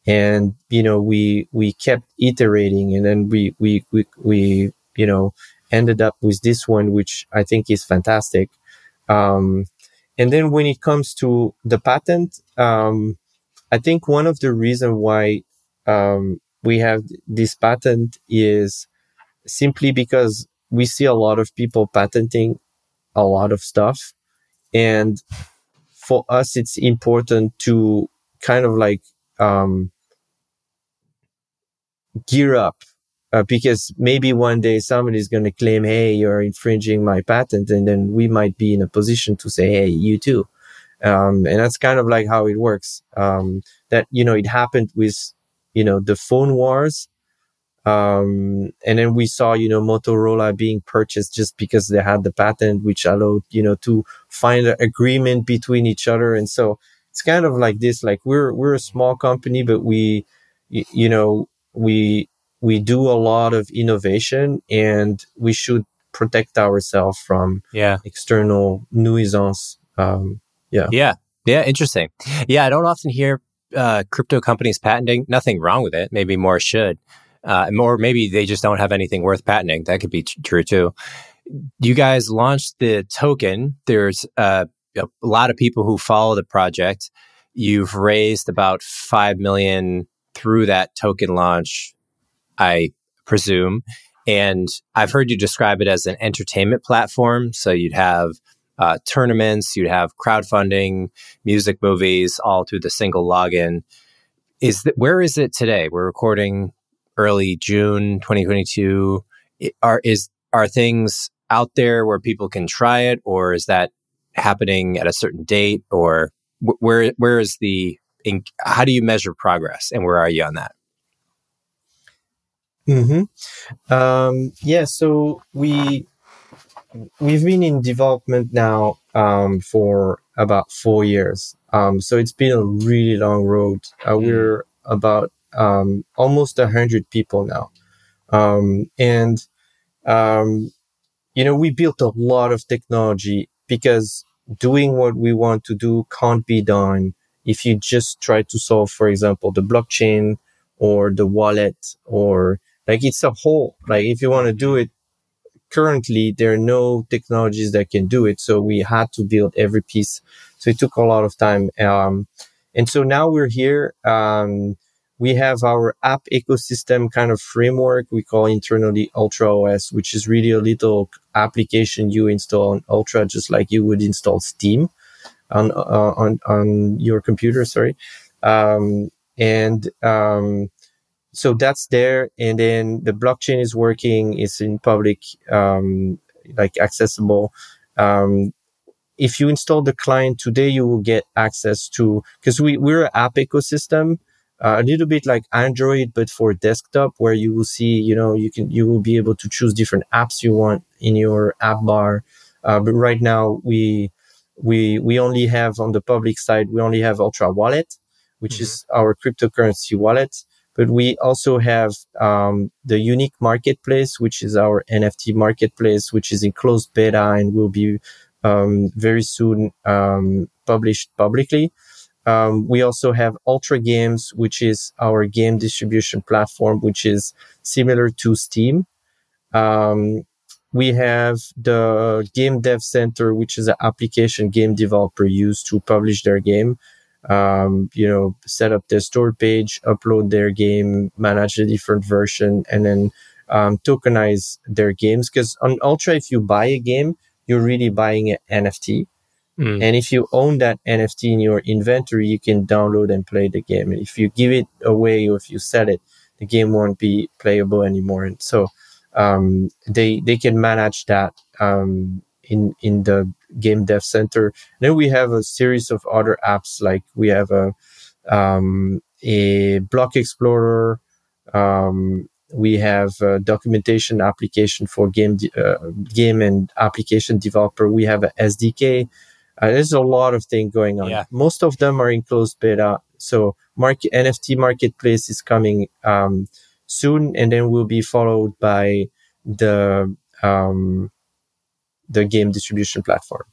and, you know, we, we kept iterating and then we, we, we, we, you know, ended up with this one, which I think is fantastic. Um, and then when it comes to the patent, um, I think one of the reasons why, um, we have this patent is simply because we see a lot of people patenting a lot of stuff. And for us, it's important to kind of like, um, gear up uh, because maybe one day somebody's going to claim, Hey, you're infringing my patent. And then we might be in a position to say, Hey, you too. Um, and that's kind of like how it works. Um, that, you know, it happened with, you know, the phone wars um, and then we saw, you know, Motorola being purchased just because they had the patent, which allowed, you know, to find an agreement between each other. And so it's kind of like this, like we're, we're a small company, but we, you know, we, we do a lot of innovation and we should protect ourselves from yeah. external nuisance. Um, yeah. Yeah. Yeah. Interesting. Yeah. I don't often hear, uh, crypto companies patenting. Nothing wrong with it. Maybe more should uh, or maybe they just don't have anything worth patenting. That could be t- true too. You guys launched the token. There's uh, a lot of people who follow the project. You've raised about five million through that token launch, I presume. And I've heard you describe it as an entertainment platform. So you'd have uh, tournaments, you'd have crowdfunding, music, movies, all through the single login. Is that where is it today? We're recording early June 2022. Are is are things out there where people can try it, or is that happening at a certain date, or where where is the in, how do you measure progress, and where are you on that? Hmm. Um, yeah. So we we've been in development now um, for about four years. Um, so it's been a really long road. Uh, mm. We're about um, almost a hundred people now. Um, and, um, you know, we built a lot of technology because doing what we want to do can't be done if you just try to solve, for example, the blockchain or the wallet or like it's a whole, like if you want to do it currently, there are no technologies that can do it. So we had to build every piece. So it took a lot of time. Um, and so now we're here. Um, we have our app ecosystem kind of framework we call internally Ultra OS, which is really a little application you install on Ultra, just like you would install Steam on uh, on on your computer. Sorry, um, and um, so that's there. And then the blockchain is working. It's in public, um, like accessible. Um, if you install the client today, you will get access to because we we're an app ecosystem uh, a little bit like Android, but for desktop, where you will see, you know, you can you will be able to choose different apps you want in your app bar. Uh, but right now, we we we only have on the public side, we only have Ultra Wallet, which mm-hmm. is our cryptocurrency wallet. But we also have um, the unique marketplace, which is our NFT marketplace, which is in closed beta and will be um, very soon um, published publicly. Um, we also have Ultra Games, which is our game distribution platform, which is similar to Steam. Um, we have the Game Dev Center, which is an application game developer use to publish their game. Um, you know, set up their store page, upload their game, manage the different version, and then um, tokenize their games. Because on Ultra, if you buy a game, you're really buying an NFT. Mm. And if you own that NFT in your inventory, you can download and play the game. And if you give it away or if you sell it, the game won't be playable anymore. And so um, they they can manage that um, in in the game dev center. Then we have a series of other apps like we have a um, a block explorer. Um, we have a documentation application for game de- uh, game and application developer. We have a SDK. Uh, there's a lot of things going on. Yeah. Most of them are in closed beta. So market NFT marketplace is coming um, soon, and then will be followed by the um, the game distribution platform.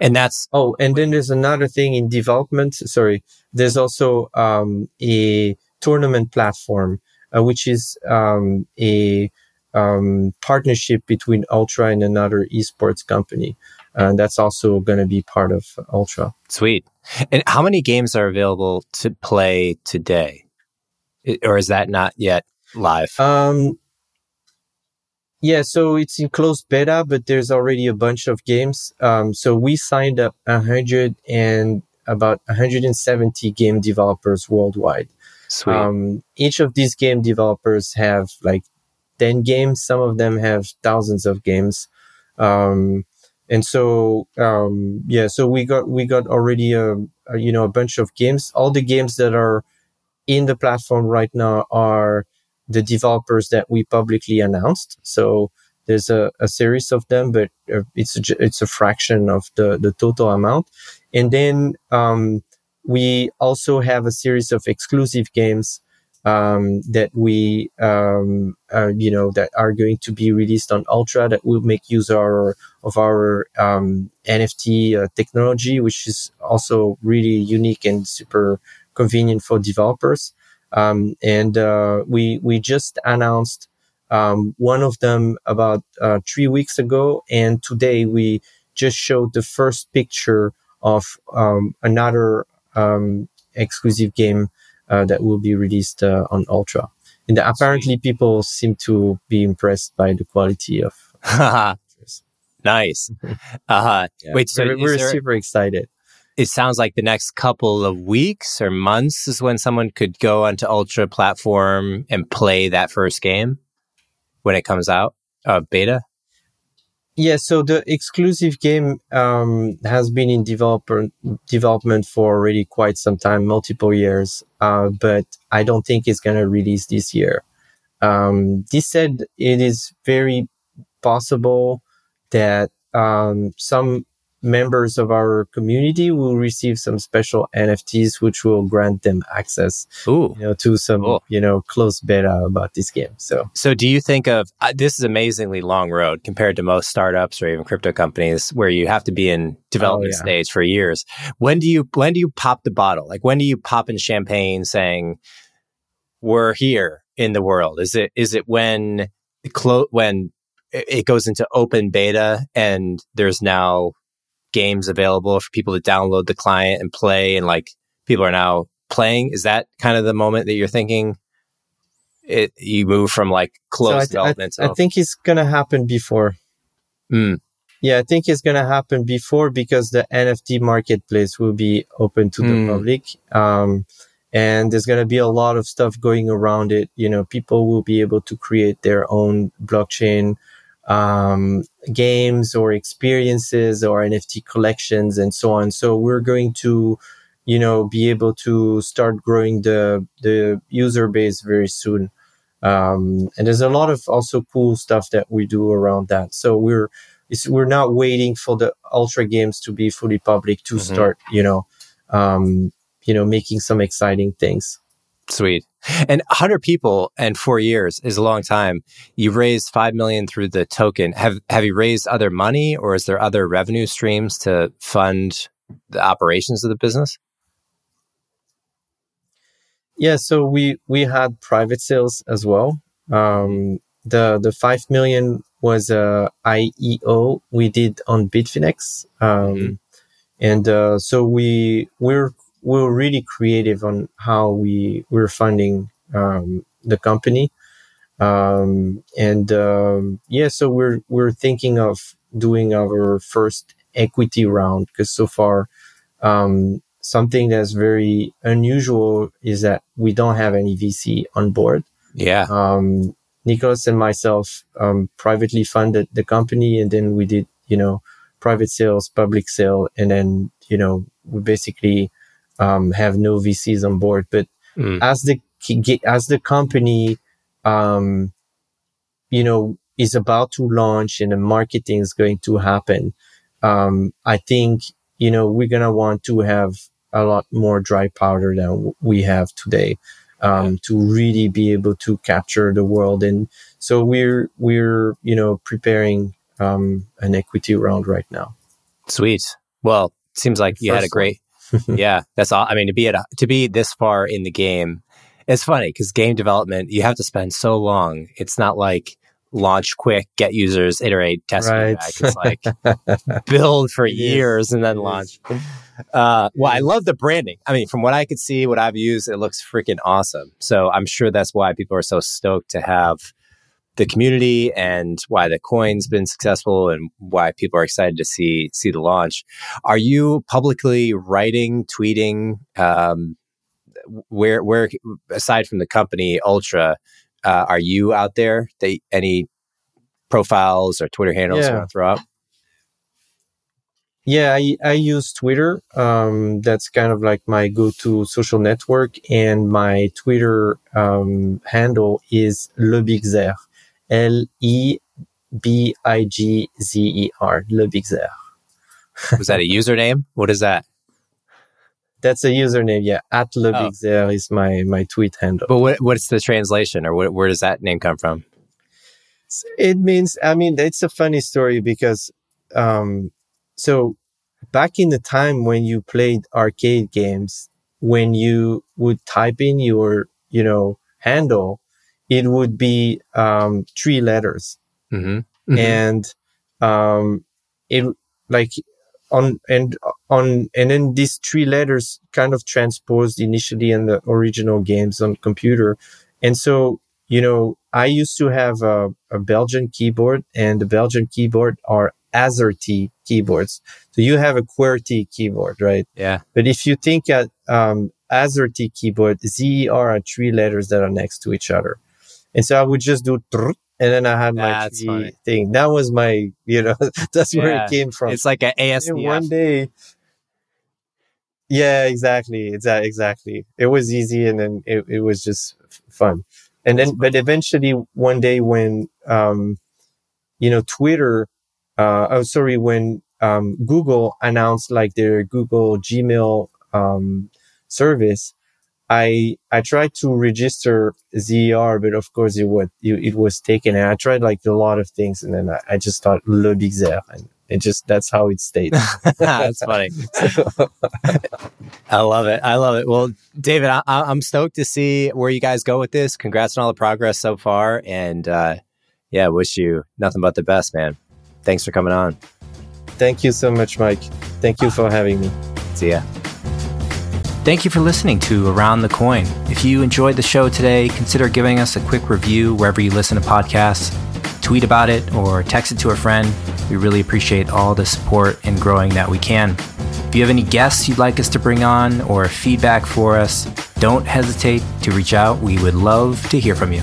And that's oh, and then there's another thing in development. Sorry, there's also um, a tournament platform, uh, which is um, a um, partnership between Ultra and another esports company. And that's also going to be part of Ultra. Sweet. And how many games are available to play today? Or is that not yet live? Um, yeah, so it's in closed beta, but there's already a bunch of games. Um, so we signed up a hundred and about 170 game developers worldwide. Sweet. Um, each of these game developers have like 10 games. Some of them have thousands of games. Um, and so, um, yeah, so we got, we got already a, a, you know, a bunch of games. All the games that are in the platform right now are, the developers that we publicly announced. So there's a, a series of them, but uh, it's a, it's a fraction of the, the total amount. And then, um, we also have a series of exclusive games, um, that we, um, you know, that are going to be released on Ultra that will make use of our, of our, um, NFT uh, technology, which is also really unique and super convenient for developers. Um, and uh, we we just announced um, one of them about uh, three weeks ago, and today we just showed the first picture of um, another exclusive game that will be released uh, on Ultra. And apparently, people seem to be impressed by the quality of. nice. Uh, yeah. Wait, so we're, we're there... super excited it sounds like the next couple of weeks or months is when someone could go onto Ultra platform and play that first game when it comes out, uh, beta. Yeah, so the exclusive game um, has been in developer development for already quite some time, multiple years, uh, but I don't think it's going to release this year. Um, this said, it is very possible that um, some members of our community will receive some special NFTs, which will grant them access, Ooh. you know, to some, cool. you know, close beta about this game. So, so do you think of uh, this is amazingly long road compared to most startups or even crypto companies where you have to be in development oh, yeah. stage for years? When do you when do you pop the bottle? Like when do you pop in champagne saying we're here in the world? Is it is it when clo- when it goes into open beta and there's now games available for people to download the client and play and like people are now playing is that kind of the moment that you're thinking it you move from like closed so I, development I, I, think it's gonna happen before mm. yeah i think it's gonna happen before because the nft marketplace will be open to the mm. public um, and there's going to be a lot of stuff going around it you know people will be able to create their own blockchain um, games or experiences or NFT collections and so on. So we're going to, you know, be able to start growing the the user base very soon. Um, and there's a lot of also cool stuff that we do around that. So we're we're not waiting for the ultra games to be fully public to mm-hmm. start, you know, um, you know, making some exciting things. Sweet. And 100 people and four years is a long time. You've raised 5 million through the token. Have, have you raised other money or is there other revenue streams to fund the operations of the business? Yeah. So we, we had private sales as well. Um, the, the 5 million was a IEO we did on Bitfinex. Um, mm-hmm. and, uh, so we, we're we were really creative on how we were funding um, the company. Um, and um, yeah, so we're we're thinking of doing our first equity round because so far um, something that's very unusual is that we don't have any VC on board. Yeah. Um, Nicholas and myself um, privately funded the company, and then we did you know private sales, public sale, and then you know we basically um, have no VCs on board. But mm. as the as the company, um, you know, is about to launch and the marketing is going to happen, um, I think you know we're gonna want to have a lot more dry powder than we have today. Um, yeah. to really be able to capture the world. And so we're, we're, you know, preparing, um, an equity round right now. Sweet. Well, seems like you had a great, yeah, that's all. I mean, to be at a, to be this far in the game, it's funny because game development you have to spend so long. It's not like launch quick, get users, iterate, test right. It's like build for years and then launch. Uh, well, I love the branding. I mean, from what I could see, what I've used, it looks freaking awesome. So I'm sure that's why people are so stoked to have the community and why the coin's been successful and why people are excited to see see the launch. Are you publicly writing, tweeting? Um, where where aside from the company Ultra, uh, are you out there? They any profiles or Twitter handles yeah. you want to throw up? Yeah, I, I use Twitter. Um, that's kind of like my go-to social network, and my Twitter um, handle is Le Big Zer. L E B I G Z E R, Le Big Zer. Was that a username? What is that? That's a username, yeah. At Le oh. Is my my tweet handle. But what what's the translation, or where, where does that name come from? It means, I mean, it's a funny story because, um, so back in the time when you played arcade games, when you would type in your, you know, handle, it would be um, three letters, mm-hmm. Mm-hmm. and um, it like on and on and then these three letters kind of transposed initially in the original games on computer, and so you know I used to have a, a Belgian keyboard, and the Belgian keyboard are AZERTY keyboards. So you have a QWERTY keyboard, right? Yeah. But if you think at um, AZERTY keyboard, Z are three letters that are next to each other. And so I would just do, and then I had my thing. That was my, you know, that's yeah. where it came from. It's like an ASDF. And one day, yeah, exactly, exactly, exactly. It was easy, and then it, it was just fun. And then, but eventually, one day when, um, you know, Twitter, uh, oh, sorry, when um, Google announced like their Google Gmail um, service, I I tried to register ZER, but of course it was it, it, was taken. And I tried like a lot of things, and then I, I just thought Le Big Zer, and it just that's how it stayed. that's funny. I love it. I love it. Well, David, I, am stoked to see where you guys go with this. Congrats on all the progress so far, and uh, yeah, wish you nothing but the best, man. Thanks for coming on. Thank you so much, Mike. Thank you for having me. See ya. Thank you for listening to Around the Coin. If you enjoyed the show today, consider giving us a quick review wherever you listen to podcasts. Tweet about it or text it to a friend. We really appreciate all the support and growing that we can. If you have any guests you'd like us to bring on or feedback for us, don't hesitate to reach out. We would love to hear from you.